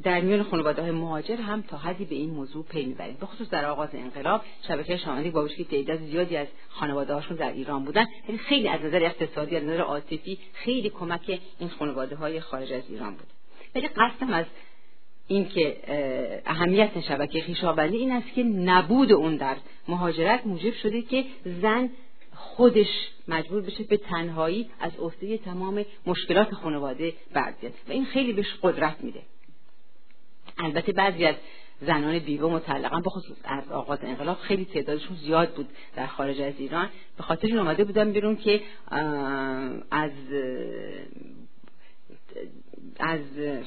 در میان خانواده های مهاجر هم تا حدی به این موضوع پی می‌بریم. به خصوص در آغاز انقلاب شبکه شاملی با وجودی تعداد زیادی از خانواده هاشون در ایران بودن ولی خیلی از نظر اقتصادی از نظر عاطفی خیلی کمک این خانواده های خارج از ایران بود. ولی قصدم از اینکه اهمیت شبکه خویشاوندی این است که نبود اون در مهاجرت موجب شده که زن خودش مجبور بشه به تنهایی از عهده تمام مشکلات خانواده برگرد و این خیلی بهش قدرت میده. البته بعضی از زنان بیوه مطلقا به خصوص از آغاز انقلاب خیلی تعدادشون زیاد بود در خارج از ایران. به خاطر این اومده بودن بیرون که از از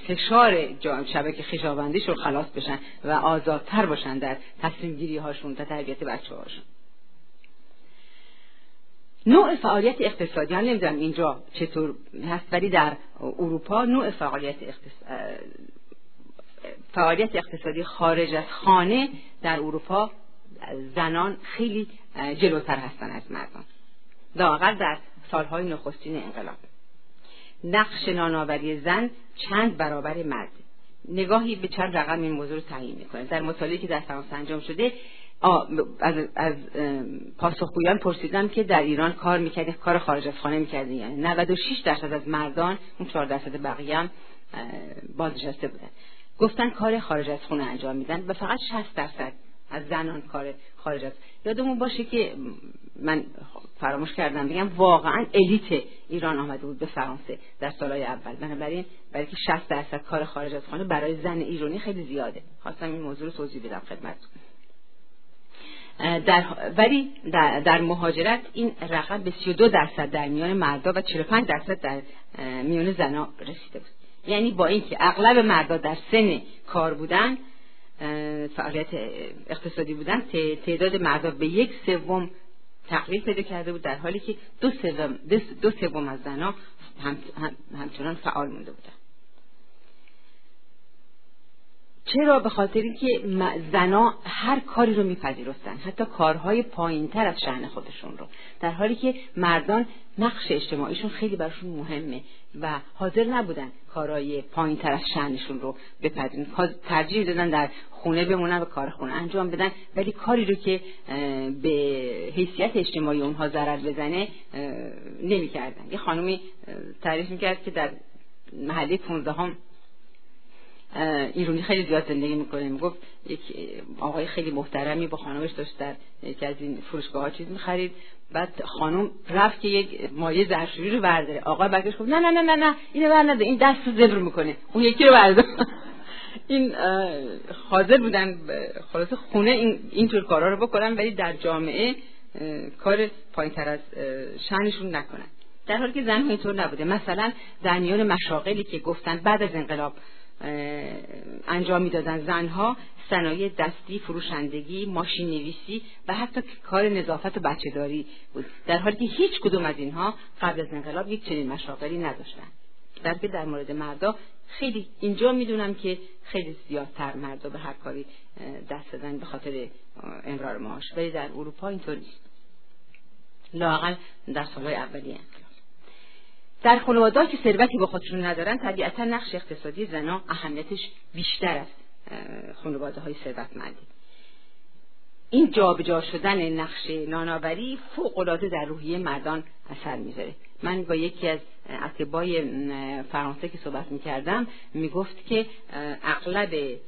فشار شبکه خشاوندیشون خلاص بشن و آزادتر باشن در تصمیم گیری هاشون و تربیت بچه هاشون نوع فعالیت اقتصادی هم نمی‌دونم اینجا چطور هست ولی در اروپا نوع فعالیت فعالیت اقتصادی خارج از خانه در اروپا زنان خیلی جلوتر هستن از مردان لااقل در سالهای نخستین انقلاب. نقش نانآوری زن چند برابر مرد. نگاهی به چند رقم این موضوع رو تعیین می‌کنه. در مطالعه که در فرانسه انجام شده از, از پاسخگویان پرسیدم که در ایران کار می‌کردی کار خارج از خانه می‌کردی یعنی 96 درصد از مردان اون 4 درصد بقیه هم بازنشسته بودن. گفتن کار خارج از خونه انجام میدن و فقط 60 درصد از زنان کار خارج از یادمون باشه که من فراموش کردم بگم واقعا الیت ایران آمده بود به فرانسه در سالهای اول. بنابراین برای که 60 درصد کار خارج از خانه برای زن ایرانی خیلی زیاده. خواستم این موضوع رو توضیح بدم خدمتتون. در ولی در, در مهاجرت این رقم به 32 درصد در میان مردا و 45 درصد در میان زنها رسیده بود. یعنی با اینکه اغلب مردا در سن کار بودن فعالیت اقتصادی بودن تعداد مردا به یک سوم تقلیل پیدا کرده بود در حالی که دو سوم دو سوم از زنها همچنان فعال مونده بودن. چرا به خاطر اینکه زنا هر کاری رو میپذیرفتن حتی کارهای پایینتر از شهن خودشون رو در حالی که مردان نقش اجتماعیشون خیلی برشون مهمه و حاضر نبودن کارهای پایینتر از شهنشون رو بپذیرن. ترجیح دادن در خونه بمونن و کار خونه انجام بدن ولی کاری رو که به حیثیت اجتماعی اونها ضرر بزنه نمی‌کردن. یه خانومی تعریف می‌کرد که در محله 15 هم ایرونی خیلی زیاد زندگی می‌کنه می‌گفت یک آقای خیلی محترمی با خانمش داشت در یکی از این فروشگاه ها چیز می‌خرید. بعد خانم رفت که یک مایه زرشوری رو برداره. آقا برگشت گفت نه نه نه نه نه اینو بر نده این دست رو زبر می‌کنه. اون یکی رو بردار <laughs> این حاضر بودن خلاص خونه این اینطور کارا رو بکنن ولی در جامعه کار پایینتر از شنشون نکنن. در حالی که زن اینطور نبوده. مثلا در میان مشاغلی که گفتن بعد از انقلاب انجام می‌دادن. زنها صنایع دستی فروشندگی ماشین نویسی و حتی کار نظافت و بچه داری بود. در حالی که هیچ کدوم از اینها قبل از انقلاب یک چنین مشاغلی نداشتن در در مورد مردا خیلی اینجا می‌دونم که خیلی زیادتر مردا به هر کاری دست دادن به خاطر امرار معاش. ولی در اروپا اینطور نیست. لاقل در سالهای اولیه. در خانواده که ثروتی به خودشون ندارن طبیعتا نقش اقتصادی زنا اهمیتش بیشتر است خانواده های ثروتمندی. این جابجا شدن نقش ناناوری فوق در روحیه مردان اثر می‌ذاره. من با یکی از اطبای فرانسه که صحبت می‌کردم می‌گفت که اغلب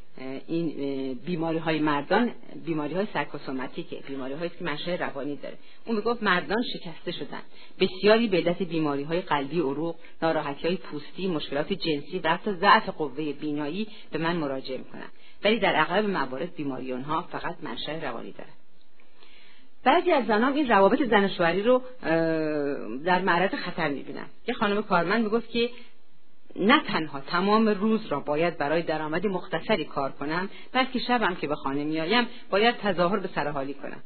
این بیماری های مردان بیماری های سرکوسوماتیکه بیماری هایی که منشأ روانی داره. اون می‌گفت مردان شکسته شدن. بسیاری به علت بیماری های قلبی عروق ناراحتی های پوستی مشکلات جنسی و حتی ضعف قوه بینایی به من مراجعه می‌کنن. ولی در اغلب موارد بیماری آنها فقط منشأ روانی داره. بعضی از زنان این روابط زن رو در معرض خطر می‌بینن. یه خانم کارمند می‌گفت که نه تنها تمام روز را باید برای درآمد مختصری کار کنم بلکه شبم که به خانه میآیم باید تظاهر به سرحالی کنم.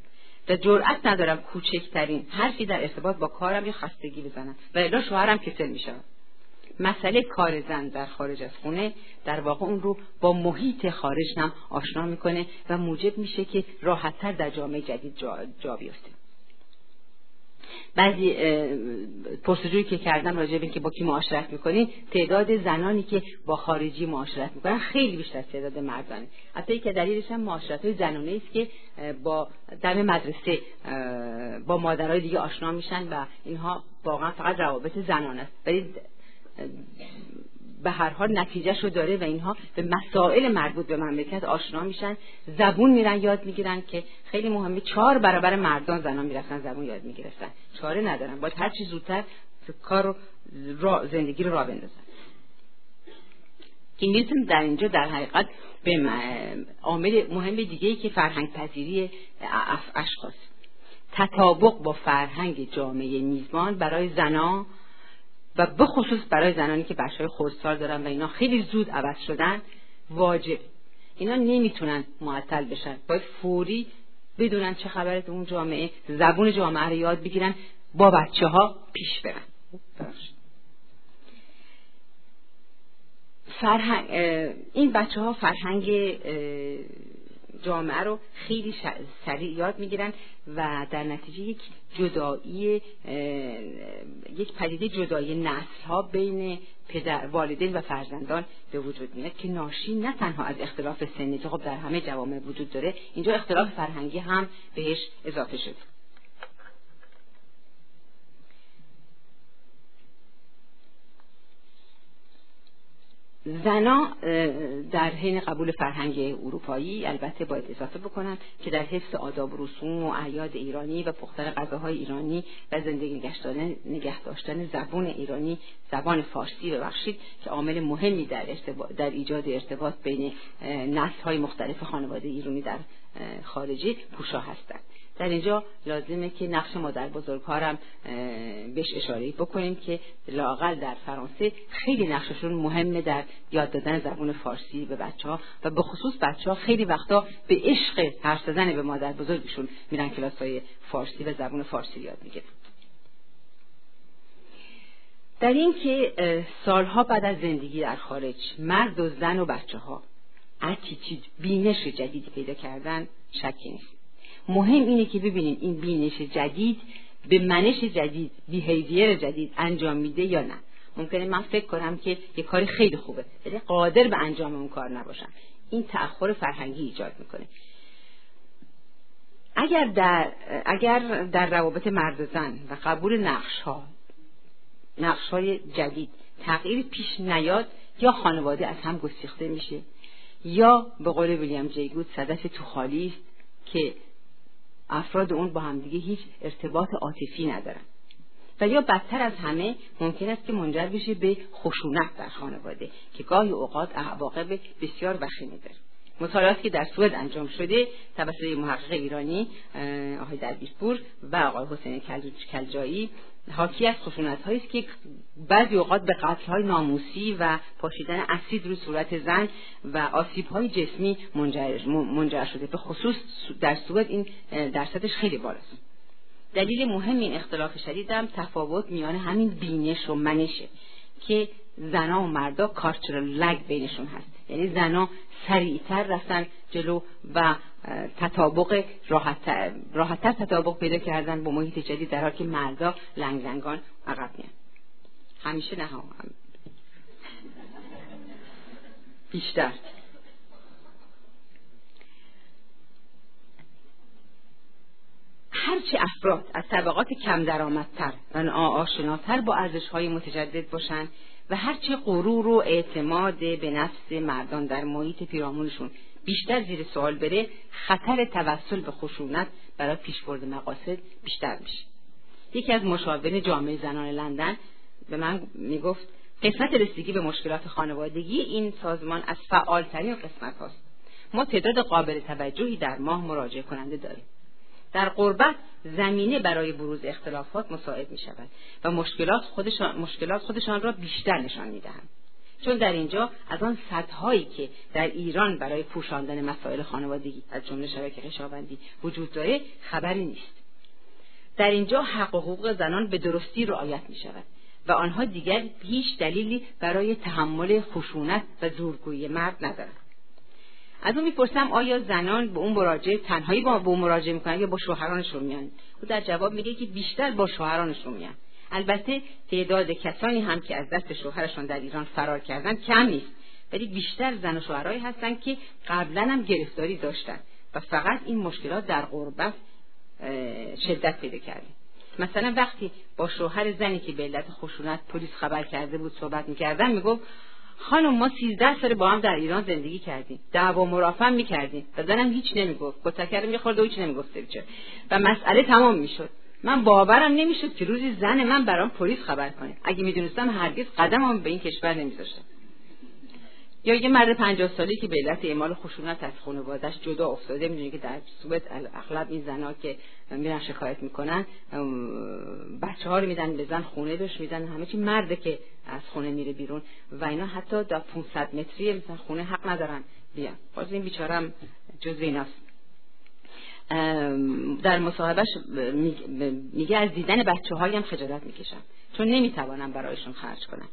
و جرأت ندارم کوچکترین حرفی در ارتباط با کارم یا خستگی بزنم. و الا شوهرم کسل می‌شود. مسئله کار زن در خارج از خونه در واقع اون رو با محیط خارج هم آشنا می‌کنه و موجب میشه که راحتتر در جامعه جدید جا, جا بیفته. بعضی پرسجویی که کردم راجع به که با کی معاشرت می‌کنین تعداد زنانی که با خارجی معاشرت می‌کنن خیلی بیشتر از تعداد مردانه. حتی که دلیلش هم معاشرت های زنانه است که با دم مدرسه با مادرای دیگه آشنا میشن و اینها واقعا فقط روابط زنان است. ولی به هر حال نتیجه رو داره و اینها به مسائل مربوط به مملکت آشنا میشن. زبون میرن یاد می‌گیرن که خیلی مهمه. چهار برابر مردان زنان می‌رفتن زبون یاد می‌گرفتن. چاره ندارن. باید هر چی زودتر کار را زندگی رو را بندازن. میتون در اینجا در حقیقت به عامل مهم دیگه ای که فرهنگ پذیری اشخاص. تطابق با فرهنگ جامعه میزبان برای زنان و به خصوص برای زنانی که بچه های خودسال دارن و اینا خیلی زود عوض شدن واجب اینا نمی‌تونن معطل بشن. باید فوری بدونن چه خبره تو اون جامعه زبون جامعه رو یاد بگیرن با بچه ها پیش برن. فرهنگ این بچه ها فرهنگ جامعه رو خیلی سریع یاد می‌گیرن و در نتیجه یک جدایی یک پدیده جدایی نسل ها بین پدر والدین و فرزندان به وجود میاد که ناشی نه تنها از اختلاف سنی که خب در همه جوامع وجود داره اینجا اختلاف فرهنگی هم بهش اضافه شده. زنا در حین قبول فرهنگ اروپایی البته باید اضافه بکنم که در حفظ آداب و رسوم و اعیاد ایرانی و پختن غذاهای ایرانی و زندگی نگه داشتن زبان ایرانی زبان فارسی ببخشید که عامل مهمی در, در ایجاد ارتباط بین نسل های مختلف خانواده ایرانی در خارجی پوشا هستند. در اینجا لازمه که نقش مادر بزرگهارم بهش اشاره بکنیم که لاقل در فرانسه خیلی نقششون مهمه در یاد دادن زبان فارسی به بچه ها و به خصوص بچه ها خیلی وقتا به عشق حرف زدن به مادر بزرگشون میرن کلاس های فارسی و زبان فارسی یاد می‌گیرن. در این که سالها بعد از زندگی در خارج مرد و زن و بچه ها اتیتید بینش جدیدی پیدا کردن شکی نیست. مهم اینه که ببینیم این بینش جدید به منش جدید بیهیویر جدید انجام میده یا نه. ممکنه من فکر کنم که یه کاری خیلی خوبه ولی قادر به انجام اون کار نباشم. این تأخر فرهنگی ایجاد می‌کنه. اگر در اگر در روابط مرد زن و قبول نقش ها نقش های جدید تغییر پیش نیاد یا خانواده از هم گسیخته میشه یا به قول ویلیام جیگود صدف تو خالی است که افراد اون با همدیگه هیچ ارتباط عاطفی ندارن. و یا بدتر از همه ممکن است که منجر بشه به خشونت در خانواده که گاهی اوقات عواقب بسیار وخیمی داره مطالعاتی که در سوئد انجام شده توسط محقق ایرانی آقای درویشپور و آقای حسین کلجایی حاکی از خشونت است که بعضی اوقات به قتل های ناموسی و پاشیدن اسید روی صورت زن و آسیب های جسمی منجر, شده. به خصوص در سوئد این درصدش خیلی بالاست. دلیل مهم این اختلاف شدید هم تفاوت میان همین بینش و منشه که زنا و مردا کارچرال لگ بینشون هست. یعنی زنا سریعتر رفتن جلو و تطابق راحتتر راحتتر تطابق پیدا کردن با محیط جدید در حالی که مردا لنگ لنگان عقب میان همیشه نه هم. بیشتر هرچه افراد از طبقات کم درآمدتر و آشناتر با ارزشهای متجدد باشند و هرچه غرور و اعتماد به نفس مردان در محیط پیرامونشون بیشتر زیر سوال بره خطر توسل به خشونت برای پیشبرد مقاصد بیشتر میشه. یکی از مشاورین جامعه زنان لندن به من می‌گفت قسمت رسیدگی به مشکلات خانوادگی این سازمان از فعالترین قسمت هاست ما تعداد قابل توجهی در ماه مراجعه کننده داریم. در قربت زمینه برای بروز اختلافات مساعد می شود و مشکلات خودشان, مشکلات خودشان را بیشتر نشان می دهند. چون در اینجا از آن سدهایی که در ایران برای پوشاندن مسائل خانوادگی از جمله شبکه خشاوندی وجود داره خبری نیست در اینجا حق و حقوق زنان به درستی رعایت می شود و آنها دیگر هیچ دلیلی برای تحمل خشونت و زورگویی مرد ندارند از اون می‌پرسم آیا زنان به اون مراجعه تنهایی با اون مراجعه می‌کنن یا با شوهرانشون میان؟ او در جواب میگه که بیشتر با شوهرانشون میان. البته تعداد کسانی هم که از دست شوهرشان در ایران فرار کردن کم نیست ولی بیشتر زن و شوهرهایی هستند که قبلا هم گرفتاری داشتن و فقط این مشکلات در غربت شدت پیدا کرده. مثلا وقتی با شوهر زنی که به علت خشونت پلیس خبر کرده بود صحبت می‌کردن می‌گفت خانم ما سیزده سال با هم در ایران زندگی کردیم. دعوا مرافعه می‌کردیم. و زنم هیچ نمی‌گفت. کتکر می‌خورد و هیچ نمی‌گفت و مسئله تمام می‌شد. من باورم نمی‌شد که روزی زن من برام پلیس خبر کنه. اگه می‌دونستم هرگز قدمم به این کشور نمیذاشتم. یا یه مرد پنجاه سالی که به علت اعمال خشونت از خانوادهش جدا افتاده می‌دونی که در سوئد اغلب این زنها که میرن شکایت می‌کنن بچه ها رو میدن به زن خونه بهش میدن همه چی مرده که از خونه میره بیرون و اینا حتی در 500 متری مثلا خونه حق ندارن بیان. باز این بیچارم جز ایناست. در مصاحبهش میگه از دیدن بچه هایم خجالت می‌کشم. چون نمی‌توانم برایشون خرج کنم.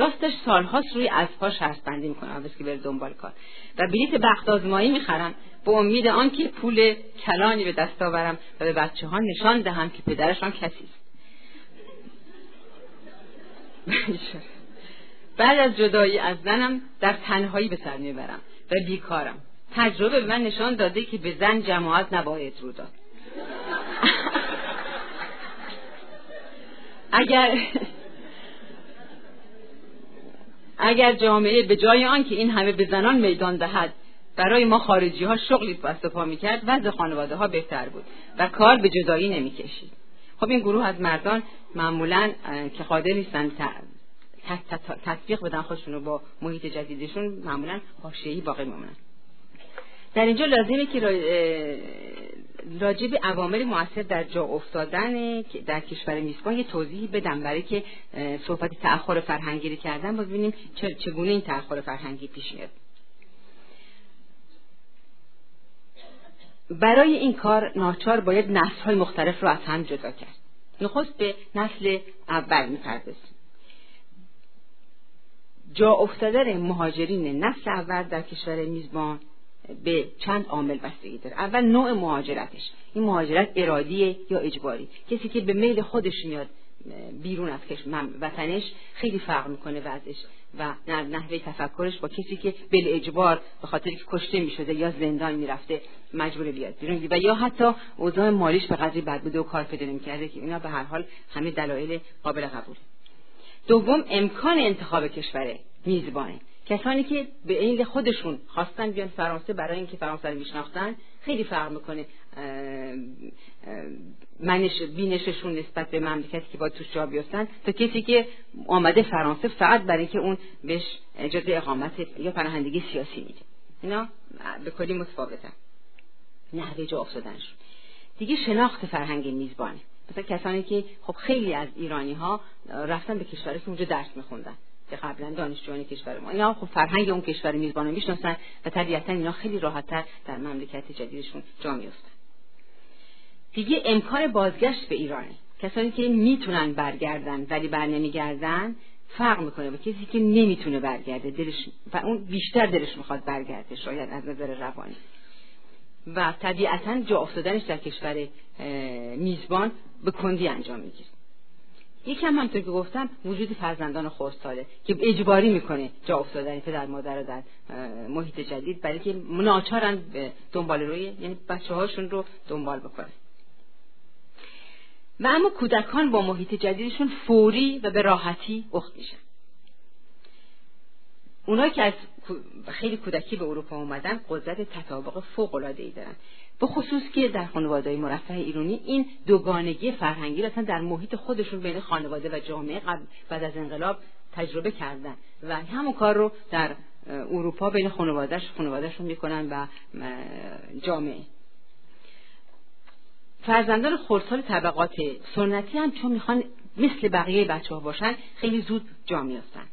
راستش سالهاست روی اسبها شرط بندی می‌کنم که بره دنبال کار. و بلیت بخت آزمایی می‌خرم به امید آنکه پول کلانی به دست آورم و به بچه ها نشان دهم که پدرشان کسی است. بعد از جدایی از زنم در تنهایی به سر می‌برم و بیکارم. تجربه به من نشان داده که به زن جماعت نباید رو داد. <laughs> اگر اگر جامعه به جای آنکه این همه به زنان میدان دهد برای ما خارجی ها شغلی بست پا می‌کرد وضع خانواده ها بهتر بود و کار به جدایی نمی‌کشید. خب این گروه از مردان معمولا که قادر نیستن تطبیق بدن خودشون با محیط جدیدشون معمولا حاشیه‌ای باقی میمونن. در اینجا لازمه که راجع به عوامل موثر در جا افتادن در کشور میزبان یه توضیحی بدم برای که صحبت تأخر فرهنگی کردن باز ببینیم چگونه این تأخر فرهنگی پیش میاد. برای این کار ناچار باید نسل های مختلف رو از هم جدا کرد. نخست به نسل اول می‌پردازیم. جا افتادن مهاجرین نسل اول در کشور میزبان به چند عامل بستگی داره. اول نوع مهاجرتش. این مهاجرت ارادیه یا اجباری؟ کسی که به میل خودش میاد بیرون از کشور وطنش خیلی فرق می‌کنه وضعش و نحوه تفکرش با کسی که بل اجبار به خاطر که کشته می‌شده یا زندان می‌رفته مجبور بیاد بیرون. و یا حتی اوضاع مالیش به قدری بد بوده و کار پیدا نمی‌کرده که اینا به هر حال همه دلایل قابل قبول دوم امکان انتخاب کشور میزبانه. کسانی که به عین خودشون خواستن بیان فرانسه برای اینکه فرانسه رو میشناختن خیلی فرق می‌کنه منش بینششون نسبت به مملکتی که با توش جا تا کسی که آمده فرانسه فقط برای اینکه اون بهش اجازه اقامت یا پناهندگی سیاسی میده. اینا به کلی متفاوتن. نحوه جا افتادنشون دیگه شناخت فرهنگ میزبانه. مثلا کسانی که خب خیلی از ایرانی ها رفتن به کشوری که اونجا درس میخوندن. که قبلا دانشجویان کشور ما اینا خب فرهنگ اون کشور میزبان رو می‌شناسن و طبیعتا اینا خیلی راحتتر در مملکت جدیدشون جا میفتن دیگه امکان بازگشت به ایرانه کسانی که می‌تونن برگردن ولی بر نمیگردن فرق می‌کنه با کسی که نمی‌تونه برگرده. دلش و اون بیشتر دلش می‌خواد برگرده شاید از نظر روانی. و طبیعتا جا افتادنش در کشور میزبان به کندی انجام می‌گیره. یکی هم که گفتم وجود فرزندان خورساله که اجباری می‌کنه جا افتادن پدر مادر رو در محیط جدید برای که ناچارن دنبال روی یعنی بچه هاشون رو دنبال بکنن. و اما کودکان با محیط جدیدشون فوری و به راحتی اخت میشن. اونایی که از خیلی کودکی به اروپا اومدن قدرت تطابق فوق العاده ای دارن. به خصوص که در خانواده مرفه ایرانی این دوگانگی فرهنگی اصلا در محیط خودشون بین خانواده و جامعه قبل بعد از انقلاب تجربه کردن. و همون کار رو در اروپا بین خانوادهش خانوادهشون می‌کنن و جامعه. فرزندان خردسال طبقات سنتی هم چون می‌خوان مثل بقیه بچه ها باشن خیلی زود جا میافتن.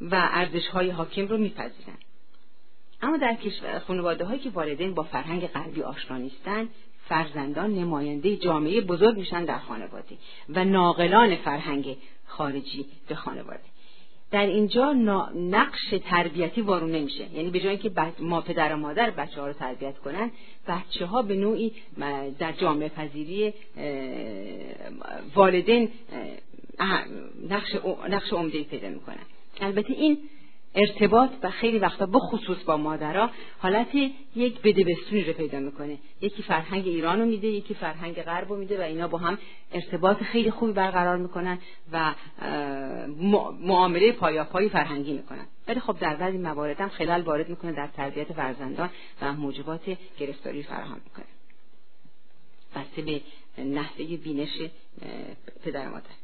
و ارزش های حاکم رو میپذیرن. اما در کشور خانواده هایی که والدین با فرهنگ غربی آشنا نیستند فرزندان نماینده جامعه بزرگ میشن در خانواده و ناقلان فرهنگ خارجی به خانواده. در اینجا نقش تربیتی وارون نمیشه یعنی به جای که ما پدر و مادر بچه ها رو تربیت کنن بچه ها به نوعی در جامعه پذیری والدین نقش نقش عمده پیدا می‌کنن. البته این ارتباط و خیلی وقتا بخصوص با مادرها حالت یک بدبستونی رو پیدا می‌کنه. یکی فرهنگ ایران رو میده یکی فرهنگ غرب رو میده و اینا با هم ارتباط خیلی خوبی برقرار می‌کنن و معامله پایاپایی فرهنگی می‌کنن. ولی خب در بعضی موارد هم خلال وارد می‌کنه در تربیت فرزندان و موجبات گرفتاری فراهم می‌کنه. بسته به نحوه بینش پدر مادر.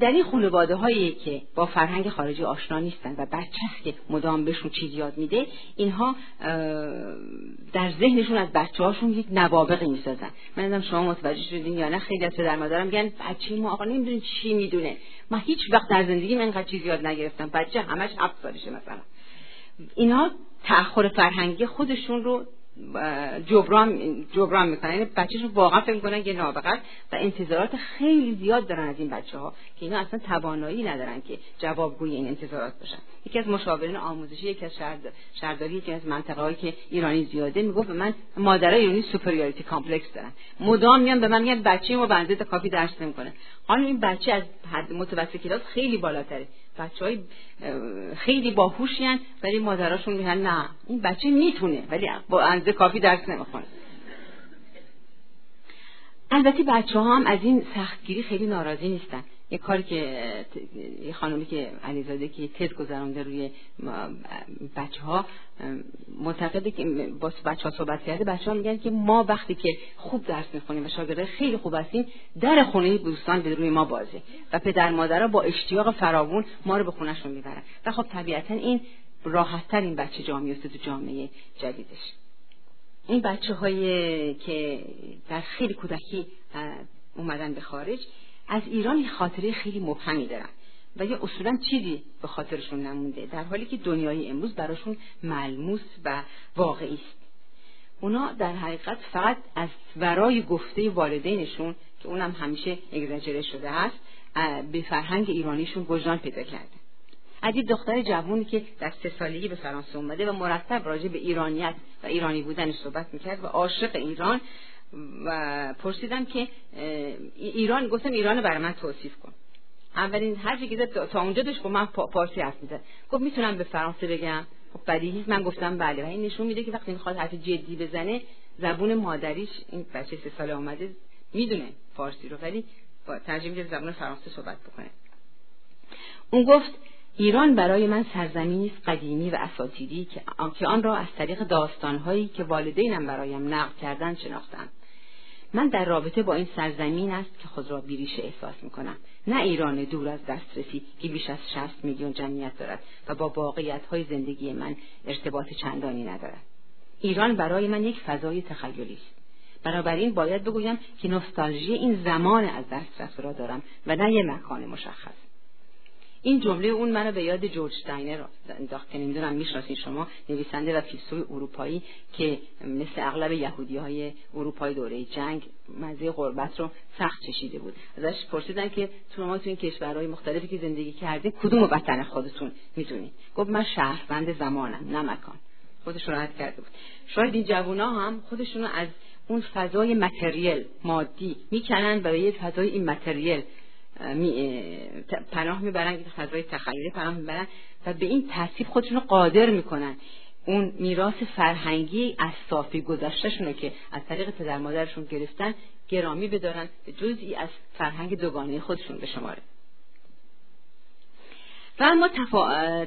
در این خانواده هایی که با فرهنگ خارجی آشنا نیستن و بچه که مدام بهشون چیز یاد میده اینها در ذهنشون از بچه هاشون یک نوابقی می‌سازن. من ازم شما متوجه شدین یا نه خیلی از پدر مادرم میگن بچه ما آقا نمی‌دونی چی می‌دونه. من هیچ وقت در زندگی من اینقدر چیز یاد نگرفتم. بچه همش هفت سالشه مثلا. اینها تأخر فرهنگی خودشون رو جبران جبران می‌کنن. یعنی بچهشون واقعا فکر می‌کنن که نابغه و انتظارات خیلی زیاد دارن از این بچه ها که اینا اصلا توانایی ندارن که جوابگوی این انتظارات باشن. یکی از مشاورین آموزشی یکی از شهرداری یکی از منطقه هایی که ایرانی زیاده می‌گفت به من مادرای ایرانی superiority complex دارن. مدام میان به من میگن بچه ما بنده کافی درس نمی‌کنه. حالا این بچه از حد متوسط کلاس خیلی بالاتره. بچه های خیلی باهوشین ولی مادراشون میگن نه این بچه می‌تونه ولی با اندازه کافی درس نمی‌خونه. البته بچه ها هم از این سختگیری خیلی ناراضی نیستن. یه کاری که یه خانمی که علیزاده که تد گذرانده روی بچه ها معتقده که با بچه ها صحبت کرده بچه ها میگن که ما وقتی که خوب درس می‌خونیم و شاگرده خیلی خوب هستیم در خونه دوستان به روی ما بازه و پدر مادرها با اشتیاق فراوون ما رو به خونهشون می‌برن. و خب طبیعتا این راحتتر این بچه جا میفته تو جامعه جدیدش. این بچه های که در خیلی کودکی اومدن به خارج از ایران خاطره خیلی مبهمی دارن و یه اصولا چیزی به خاطرشون نمونده در حالی که دنیای امروز براشون ملموس و واقعی است. اونا در حقیقت فقط از ورای گفته والدینشون که اونم همیشه اگزاجره شده است به فرهنگ ایرانیشون وجدان پیدا کرده عجیب دختر جوونی که در سه سالگی به فرانسه اومده و مرتب راجع به ایرانیت و ایرانی بودنش صحبت می‌کرد و عاشق ایران و پرسیدم که ایران گفتم ایران برای من توصیف کن. اولین حرفی که تا اونجا داشت گفت من پارسی حرف می‌زد. گفت می‌تونم به فرانسه بگم. خب بدیهی من گفتم بله. و این نشون میده که وقتی می‌خواد حرف جدی بزنه زبون مادریش این بچه سه ساله آمده می‌دونه فارسی رو. ولی با ترجمه میده زبون فرانسه صحبت بکنه. اون گفت ایران برای من سرزمینی است قدیمی و اساتیدی که آن را از طریق داستانهایی که والدینم برایم نقل کردن شناختم من در رابطه با این سرزمین است که خود را بیریشه احساس می‌کنم. نه ایران دور از دسترسی که بیش از شست میلیون جمعیت دارد و با واقعیت های زندگی من ارتباط چندانی ندارد. ایران برای من یک فضای تخیلی است. بنابراین باید بگویم که نوستالژی این زمان از دست رفته را دارم و نه یه مکان مشخص. این جمله اون منو به یاد جورج داینر انداخت که نمی‌دونم می‌شناسین شما نویسنده و فیلسوف اروپایی که مثل اغلب یهودی های اروپای دوره جنگ مزه غربت رو سخت چشیده بود. ازش پرسیدن که تو ما تو این کشورهای مختلفی که زندگی کردید کدوم وطن خودتون می‌دونید؟ گفت من شهروند زمانم نه مکان. خودش راحت کرده بود. شاید این جوونا هم خودشونو از اون فضای متریل مادی می‌کنن یه فضای این متریل پناه می‌برن که فضای تخیلی پناه می‌برن و به این ترتیب خودشون قادر می‌کنن. اون میراث فرهنگی از صافی گذشتهشون که از طریق پدر مادرشون گرفتن گرامی بدارن به جزئی از فرهنگ دوگانه خودشون به شماره. و اما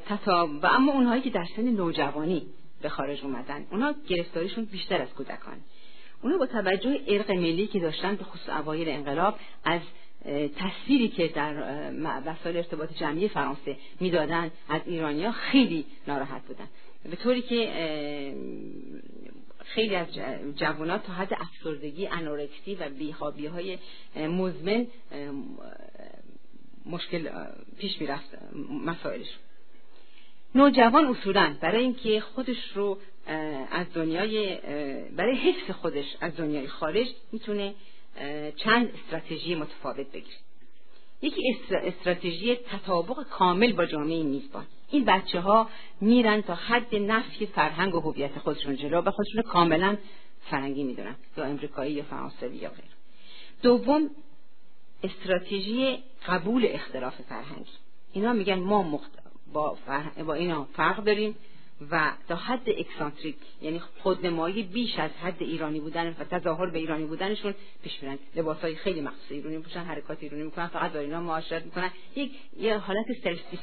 تفا... و اما اونهایی که در سن نوجوانی به خارج اومدن اونها گرفتاریشون بیشتر از کودکان. اونا با توجه ارق ملی که داشتن به خصوص اوایل انقلاب از تصویری که در وسایل ارتباط جمعی فرانسه می‌دادن از ایرانیا خیلی ناراحت بودن. به طوری که خیلی از جوانات تا حد افسردگی انورکسی و بیخوابی های مزمن مشکل پیش می‌رفت مسائلش. نوجوان اصولا برای اینکه خودش رو از دنیای برای حفظ خودش از دنیای خارج می‌تونه چند استراتژی متفاوت بگیره یکی استراتژی تطابق کامل با جامعه میزبان. این بچه ها میرن تا حد نفی فرهنگ و هویت خودشون جلو و خودشون کاملا فرنگی می‌دونن یا امریکایی یا فرانسوی یا غیر دوم استراتژی قبول اختلاف فرهنگی. اینا میگن ما مخت... با, با اینا فرق داریم. و تا حد اکسانتریک یعنی خودنمایی بیش از حد ایرانی بودن و تظاهر به ایرانی بودنشون پیش میرن. لباسای خیلی مخصوص ایرانی پوشن حرکات ایرانی می‌کنن فقط با اینا معاشرت می‌کنن. یک یه حالت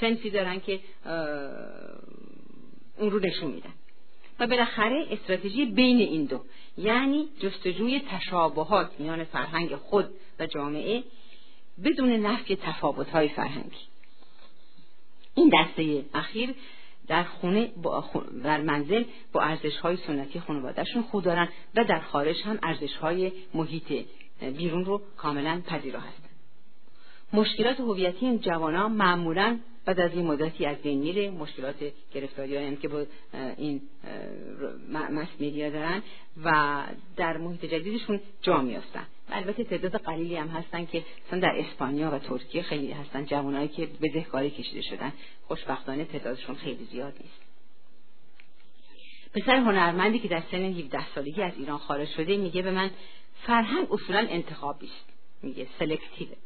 سلف دارن که اون رو نشون میدن. و بالاخره استراتژی بین این دو یعنی جستجوی تشابهات میان فرهنگ خود و جامعه بدون نفی تفاوت های فرهنگی. این دسته اخیر در خونه با در منزل با ارزش های سنتی خانوادهشون خود دارن و در خارج هم ارزش های محیط بیرون رو کاملا پذیرا هستن مشکلات هویتی این جوانان معمولا بعد از این مدتی از بین میره. مشکلات گرفتاری هایی که با این مس میدیا دارن و در محیط جدیدشون جا میافتن. البته تعداد قلیلی هم هستن که مثلا در اسپانیا و ترکیه خیلی هستن جوانایی که به ذهکاری کشیده شدن. خوشبختانه تعدادشون خیلی زیاد نیست. پسر هنرمندی که در سن 17 سالگی از ایران خارج شده میگه به من فرهنگ اصولا انتخابی است. میگه سلکتیوه.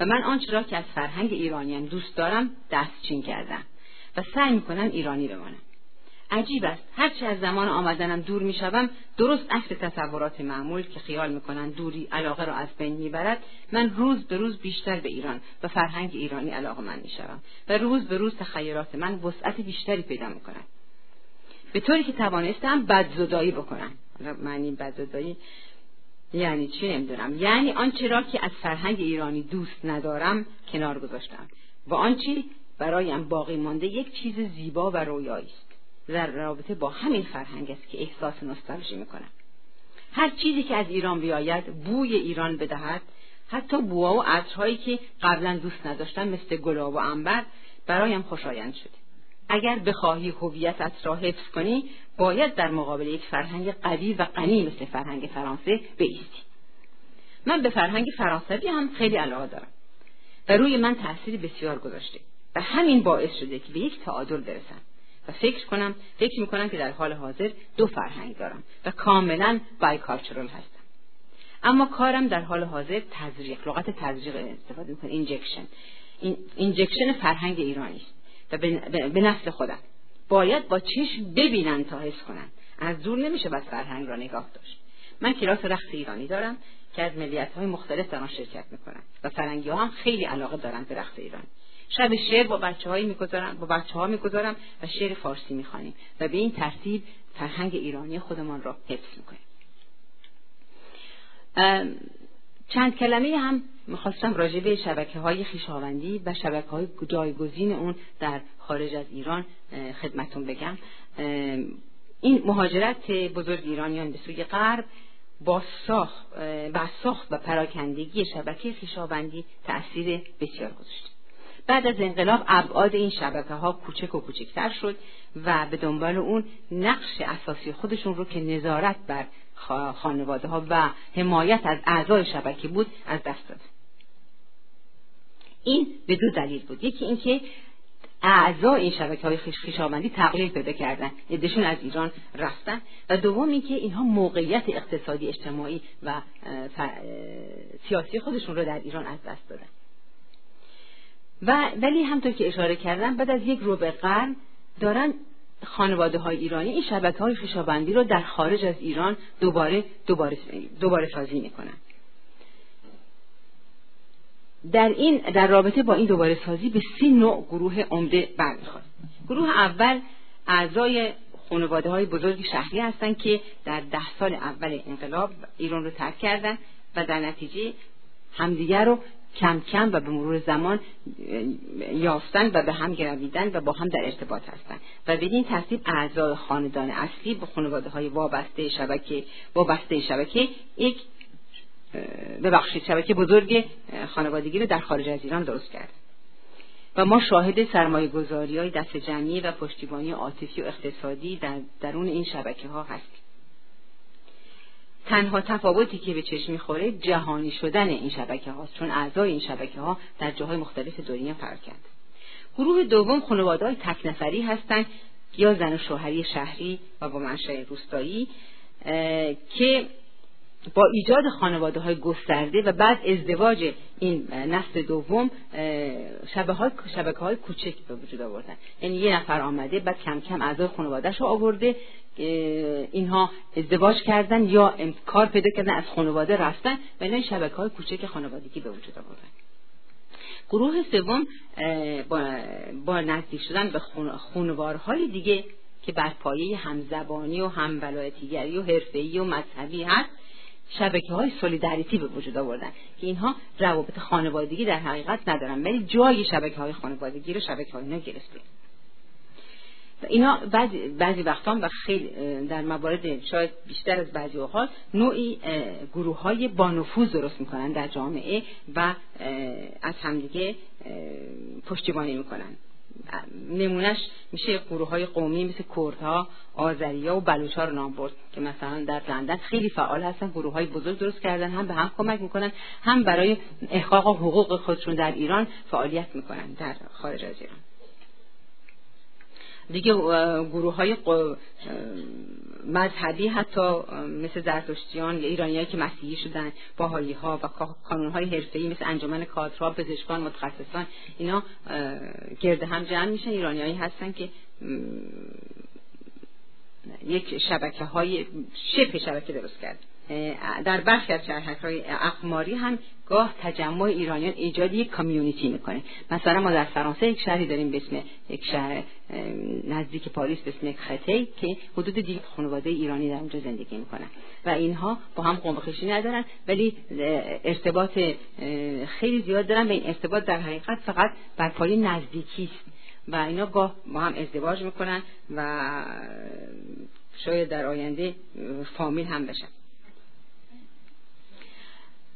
و من آنچه را که از فرهنگ ایرانیان دوست دارم دستچین کردم. و سعی می‌کنم ایرانی بمانم. عجیب است. هرچه از زمان آمدنم دور می‌شوم درست عکس تصورات معمول که خیال می‌کنن دوری علاقه را از بین می‌برد من روز به روز بیشتر به ایران و فرهنگ ایرانی علاقه من می‌شوم و روز به روز تخیلات من وسعت بیشتری پیدا می‌کنند به طوری که توانستم بدزدایی بکنم. معنی بدزدایی یعنی چی نمی‌دونم. یعنی آنچه را که از فرهنگ ایرانی دوست ندارم کنار گذاشتم. و آنچه برایم باقی مانده یک چیز زیبا و رویایی است. در رابطه با همین فرهنگ است که احساس نوستالژی می‌کنم هر چیزی که از ایران بیاید بوی ایران بدهد. حتی بوها و عطرهایی که قبلا دوست نداشتم مثل گلاب و انبر برایم خوشایند شده. اگر بخواهی هویتت را حفظ کنی باید در مقابل یک فرهنگ قوی و غنی مثل فرهنگ فرانسه بایستی. من به فرهنگ فرانسوی هم خیلی علاقه دارم و روی من تأثیری بسیار گذاشته و همین باعث شده که به یک تعادل برسم. و فکر کنم فکر می‌کنم که در حال حاضر دو فرهنگ دارم و کاملا بایکالچرال هستم. اما کارم در حال حاضر تزریق لغت تزریق استفاده می‌کنم اینجکشن این اینجکشن فرهنگ ایرانی است. و به نسل خودم. باید با چشم ببینن تا حس کنن. از دور نمیشه بس فرهنگ را نگاه داشت. من کلاس رقص ایرانی دارم که از ملیت های مختلف در آن شرکت می‌کنن و فرنگی ها هم خیلی علاقه دارن به رقص ایرانی. شب شعر با بچه هایی با بچه ها می‌گذارم و شعر فارسی می‌خوانیم و به این ترتیب فرهنگ ایرانی خودمان را حفظ می‌کنیم. چند کلمه هم می‌خواستم راجع به شبکه های خیشاوندی و شبکه های جایگزین اون در خارج از ایران خدمتون بگم. این مهاجرت بزرگ ایرانیان به سوی غرب با ساخت و پراکندگی شبکه خیشاوندی تأثیر بسیار گذاشت. بعد از انقلاب ابعاد این شبکه ها کوچک و کوچکتر شد و به دنبال اون نقش اساسی خودشون رو که نظارت بر خانواده ها و حمایت از اعضای شبکه بود از دست داد. این به دو دلیل بود. یکی اینکه اعضای این شبکه های خیشاوندی تقلیل پیدا کردن ادشون از ایران رفتن. و دوم اینکه اینها موقعیت اقتصادی اجتماعی و سیاسی خودشون رو در ایران از دست دادن. و ولی همطور که اشاره کردم بعد از یک ربع قرن دارن خانواده های ایرانی این شبکه های خیشابندی رو در خارج از ایران دوباره دوباره, دوباره سازی می‌کنن. در این در رابطه با این دوباره سازی به سی نوع گروه عمده برمیخورد گروه اول اعضای خانواده های بزرگ شهری هستند که در ده سال اول انقلاب ایران رو ترک کردن و در نتیجه همدیگر رو کم کم و به مرور زمان یافتن و به هم گرویدن و با هم در ارتباط هستند و بدین ترتیب اعضای خاندان اصلی به خانواده های وابسته شبکه وابسته شبکه یک ببخشید شبکه بزرگ خانوادگی رو در خارج از ایران درست کرد. و ما شاهد سرمایه گذاری های دست جمعی و پشتیبانی عاطفی و اقتصادی در درون این شبکه ها هستیم. تنها تفاوتی که به چشم می‌خوره جهانی شدن این شبکه هاست چون اعضای این شبکه ها در جاهای مختلف دنیا فرق کرد گروه دوم خانواده های تک نفری هستند یا زن و شوهری شهری و با منشأ روستایی که با ایجاد خانواده های گسترده و بعد ازدواج این نسل دوم شبکه های کوچک به وجود آوردن. یعنی یه نفر آمده بعد کم کم اعضای خانوادهش رو آورده اینها ازدواج کردن یا کار پیدا کردن از خانواده رفتن و این شبکه های کوچک خانوادگی به وجود آوردن. گروه سوم با, با نزدیک شدن به خانوارهای دیگه که بر پایه همزبانی و همولایتیگری و حرفه‌ای و مذهبی هست. شبکه های سولیدریتی به وجود آوردن که اینها روابط خانوادگی در حقیقت ندارن ولی جای شبکه های خانوادگی رو شبکه های گرفته اینا بعضی, بعضی وقتا و خیلی در موارد شاید بیشتر از بعضی اوقات نوعی گروه های با نفوذ درست می‌کنن در جامعه و از همدیگه پشتیبانی می‌کنن. نمونهش میشه گروه های قومی مثل کردها، آذریا و بلوچا رو نام برد که مثلا در لندن خیلی فعال هستن گروه های بزرگ درست کردن هم به هم کمک می‌کنن هم برای احقاق حقوق خودشون در ایران فعالیت می‌کنن در خارج از ایران. دیگه گروه های مذهبی حتی مثل زرتشتیان یا ایرانیایی که مسیحی شدن باهایی ها و کانون های حرفه‌ای مثل انجمن کادرها پزشکان متخصصان اینا گرد هم جمع میشن. ایرانیایی هستن که یک شبکه های شبه شبکه درست کرد در برخی از شهرک های اقماری هم گاه تجمع ایرانیان ایجاد یک کامیونیتی می‌کنه. مثلا ما در فرانسه یک شهری داریم به اسم یک شهر نزدیک پاریس به اسم خطی که حدود دیگه خانواده ایرانی در اونجا زندگی می‌کنن. و اینها با هم قوم ندارن ولی ارتباط خیلی زیاد دارن و این ارتباط در حقیقت فقط بر پای نزدیکی است. و اینا گاه با هم ازدواج می‌کنن و شاید در آینده فامیل هم بشن.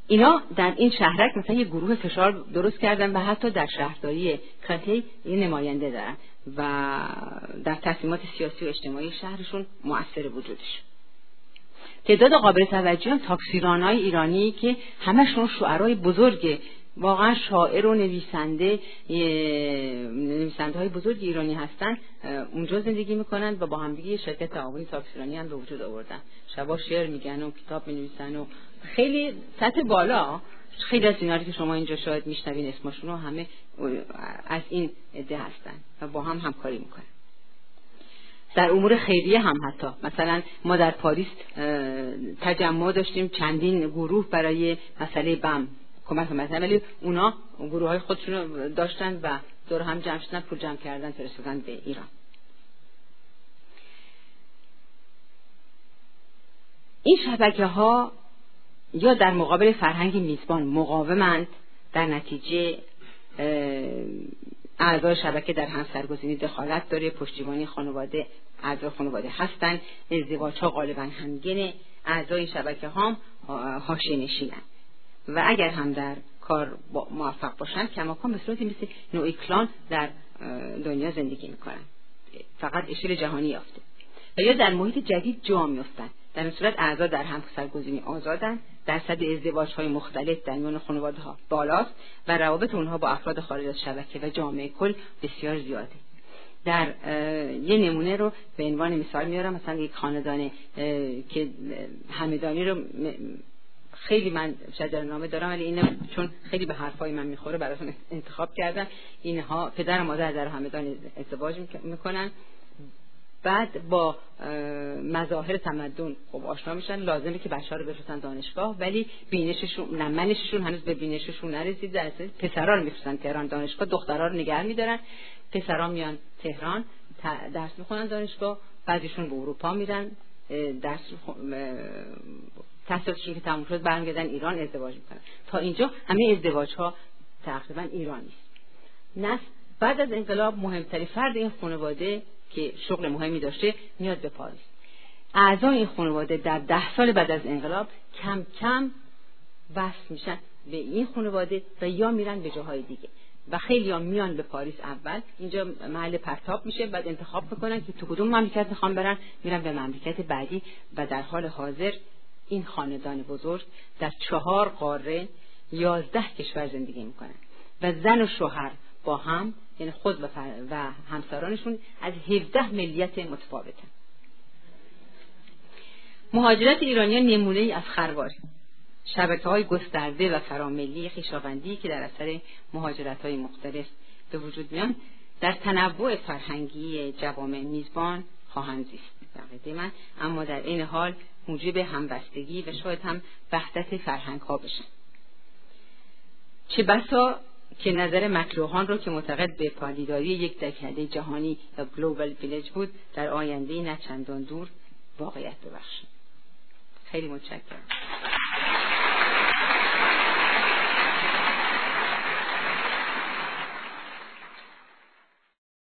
اینا در این شهرک مثلا یه گروه فشار درست کردن و حتی در شهرداری کاتی این نماینده دارن و در تصمیمات سیاسی و اجتماعی شهرشون مؤثر وجودش. تعداد قابل توجه هم تاکسیران ایرانی که همشون شعرهای بزرگ واقعا شاعر و نویسنده نویسنده های بزرگ ایرانی هستن اونجا زندگی می‌کنن و با همدیگه شرکت تعاونی تاکسیرانی هم به وجود آوردن. شبا شعر میگن و کتاب می‌نویسن و خیلی سطح بالا خیلی از ایناری که شما اینجا شاید میشنوین اسمشون رو همه از این عده هستن و با هم همکاری می‌کنن. در امور خیریه هم حتی. مثلا ما در پاریس تجمع داشتیم چندین گروه برای مسئله بم کمک مثلا ولی اونا گروه های خودشون داشتن و دور هم جمع شدن پول جمع کردن فرستادن به ایران. این شبکه ها یا در مقابل فرهنگ میزبان مقاومند در نتیجه اعضای شبکه در همسرگزینی دخالت داره پشتیبانی خانواده اعضای خانواده هستند ازدواج ها غالبا همگنه اعضای شبکه هم حاشیه نشینن و اگر هم در کار موفق باشن کماکان به صورتی مثل نوعی کلان در دنیا زندگی می‌کنن. فقط اشل جهانی یافته. و یا در محیط جدید جا میفتن در این صورت اعضا در هم سرگزینی آزادن. درصد ازدواج های مختلف در میان خانواده ها بالاست و روابط اونها با افراد خارج از شبکه و جامعه کل بسیار زیاده. در یه نمونه رو به عنوان مثال میارم. مثلا یک خاندان که همدانی رو خیلی من شجر نامه دارم ولی اینه چون خیلی به حرفای من می‌خوره براتون انتخاب کردم. اینها پدر و مادر در همدان ازدواج می‌کنن. بعد با مظاهر تمدن خب آشنا میشن لازمه که بچه ها رو بفرستن دانشگاه ولی بینششون نه منششون هنوز به بینششون نرسید در پسرا رو میفرستن تهران دانشگاه دخترها رو نگه میدارن. پسرا میان تهران درس می‌خونن دانشگاه بعضیشون به اروپا میرن درس تحصیلاتشون که تموم شد برمیگردن ایران ازدواج می‌کنن. تا اینجا همه ازدواج ها تقریبا ایرانی. است بعد از انقلاب مهمترین فرد این خانواده که شغل مهمی داشته میاد به پاریس اعضای این خانواده در ده سال بعد از انقلاب کم کم وصل میشن به این خانواده و یا میرن به جاهای دیگه و خیلی میان به پاریس اول. اینجا محل پرتاب میشه بعد انتخاب می‌کنن که تو کدوم مملکت می‌خوان برن. میرن به مملکت بعدی و در حال حاضر این خاندان بزرگ در چهار قاره یازده کشور زندگی می‌کنن. و زن و شوهر با هم یعنی خود و, همسرانشون از 17 ملیت متفاوتن مهاجرت ایرانیان نمونه ای از خروار. شبکه های گسترده و فراملی خیشاوندی که در اثر مهاجرت های مختلف به وجود میان در تنوع فرهنگی جوامع میزبان خواهند زیست. در من اما در این حال موجب همبستگی و شاید هم وحدت فرهنگ ها بشن چه بسا که نظر مکروهان رو که معتقد به پایداری یک دکده جهانی یا گلوبال ویلج بود در آینده نه چندان دور واقعیت ببخشید. خیلی متشکرم.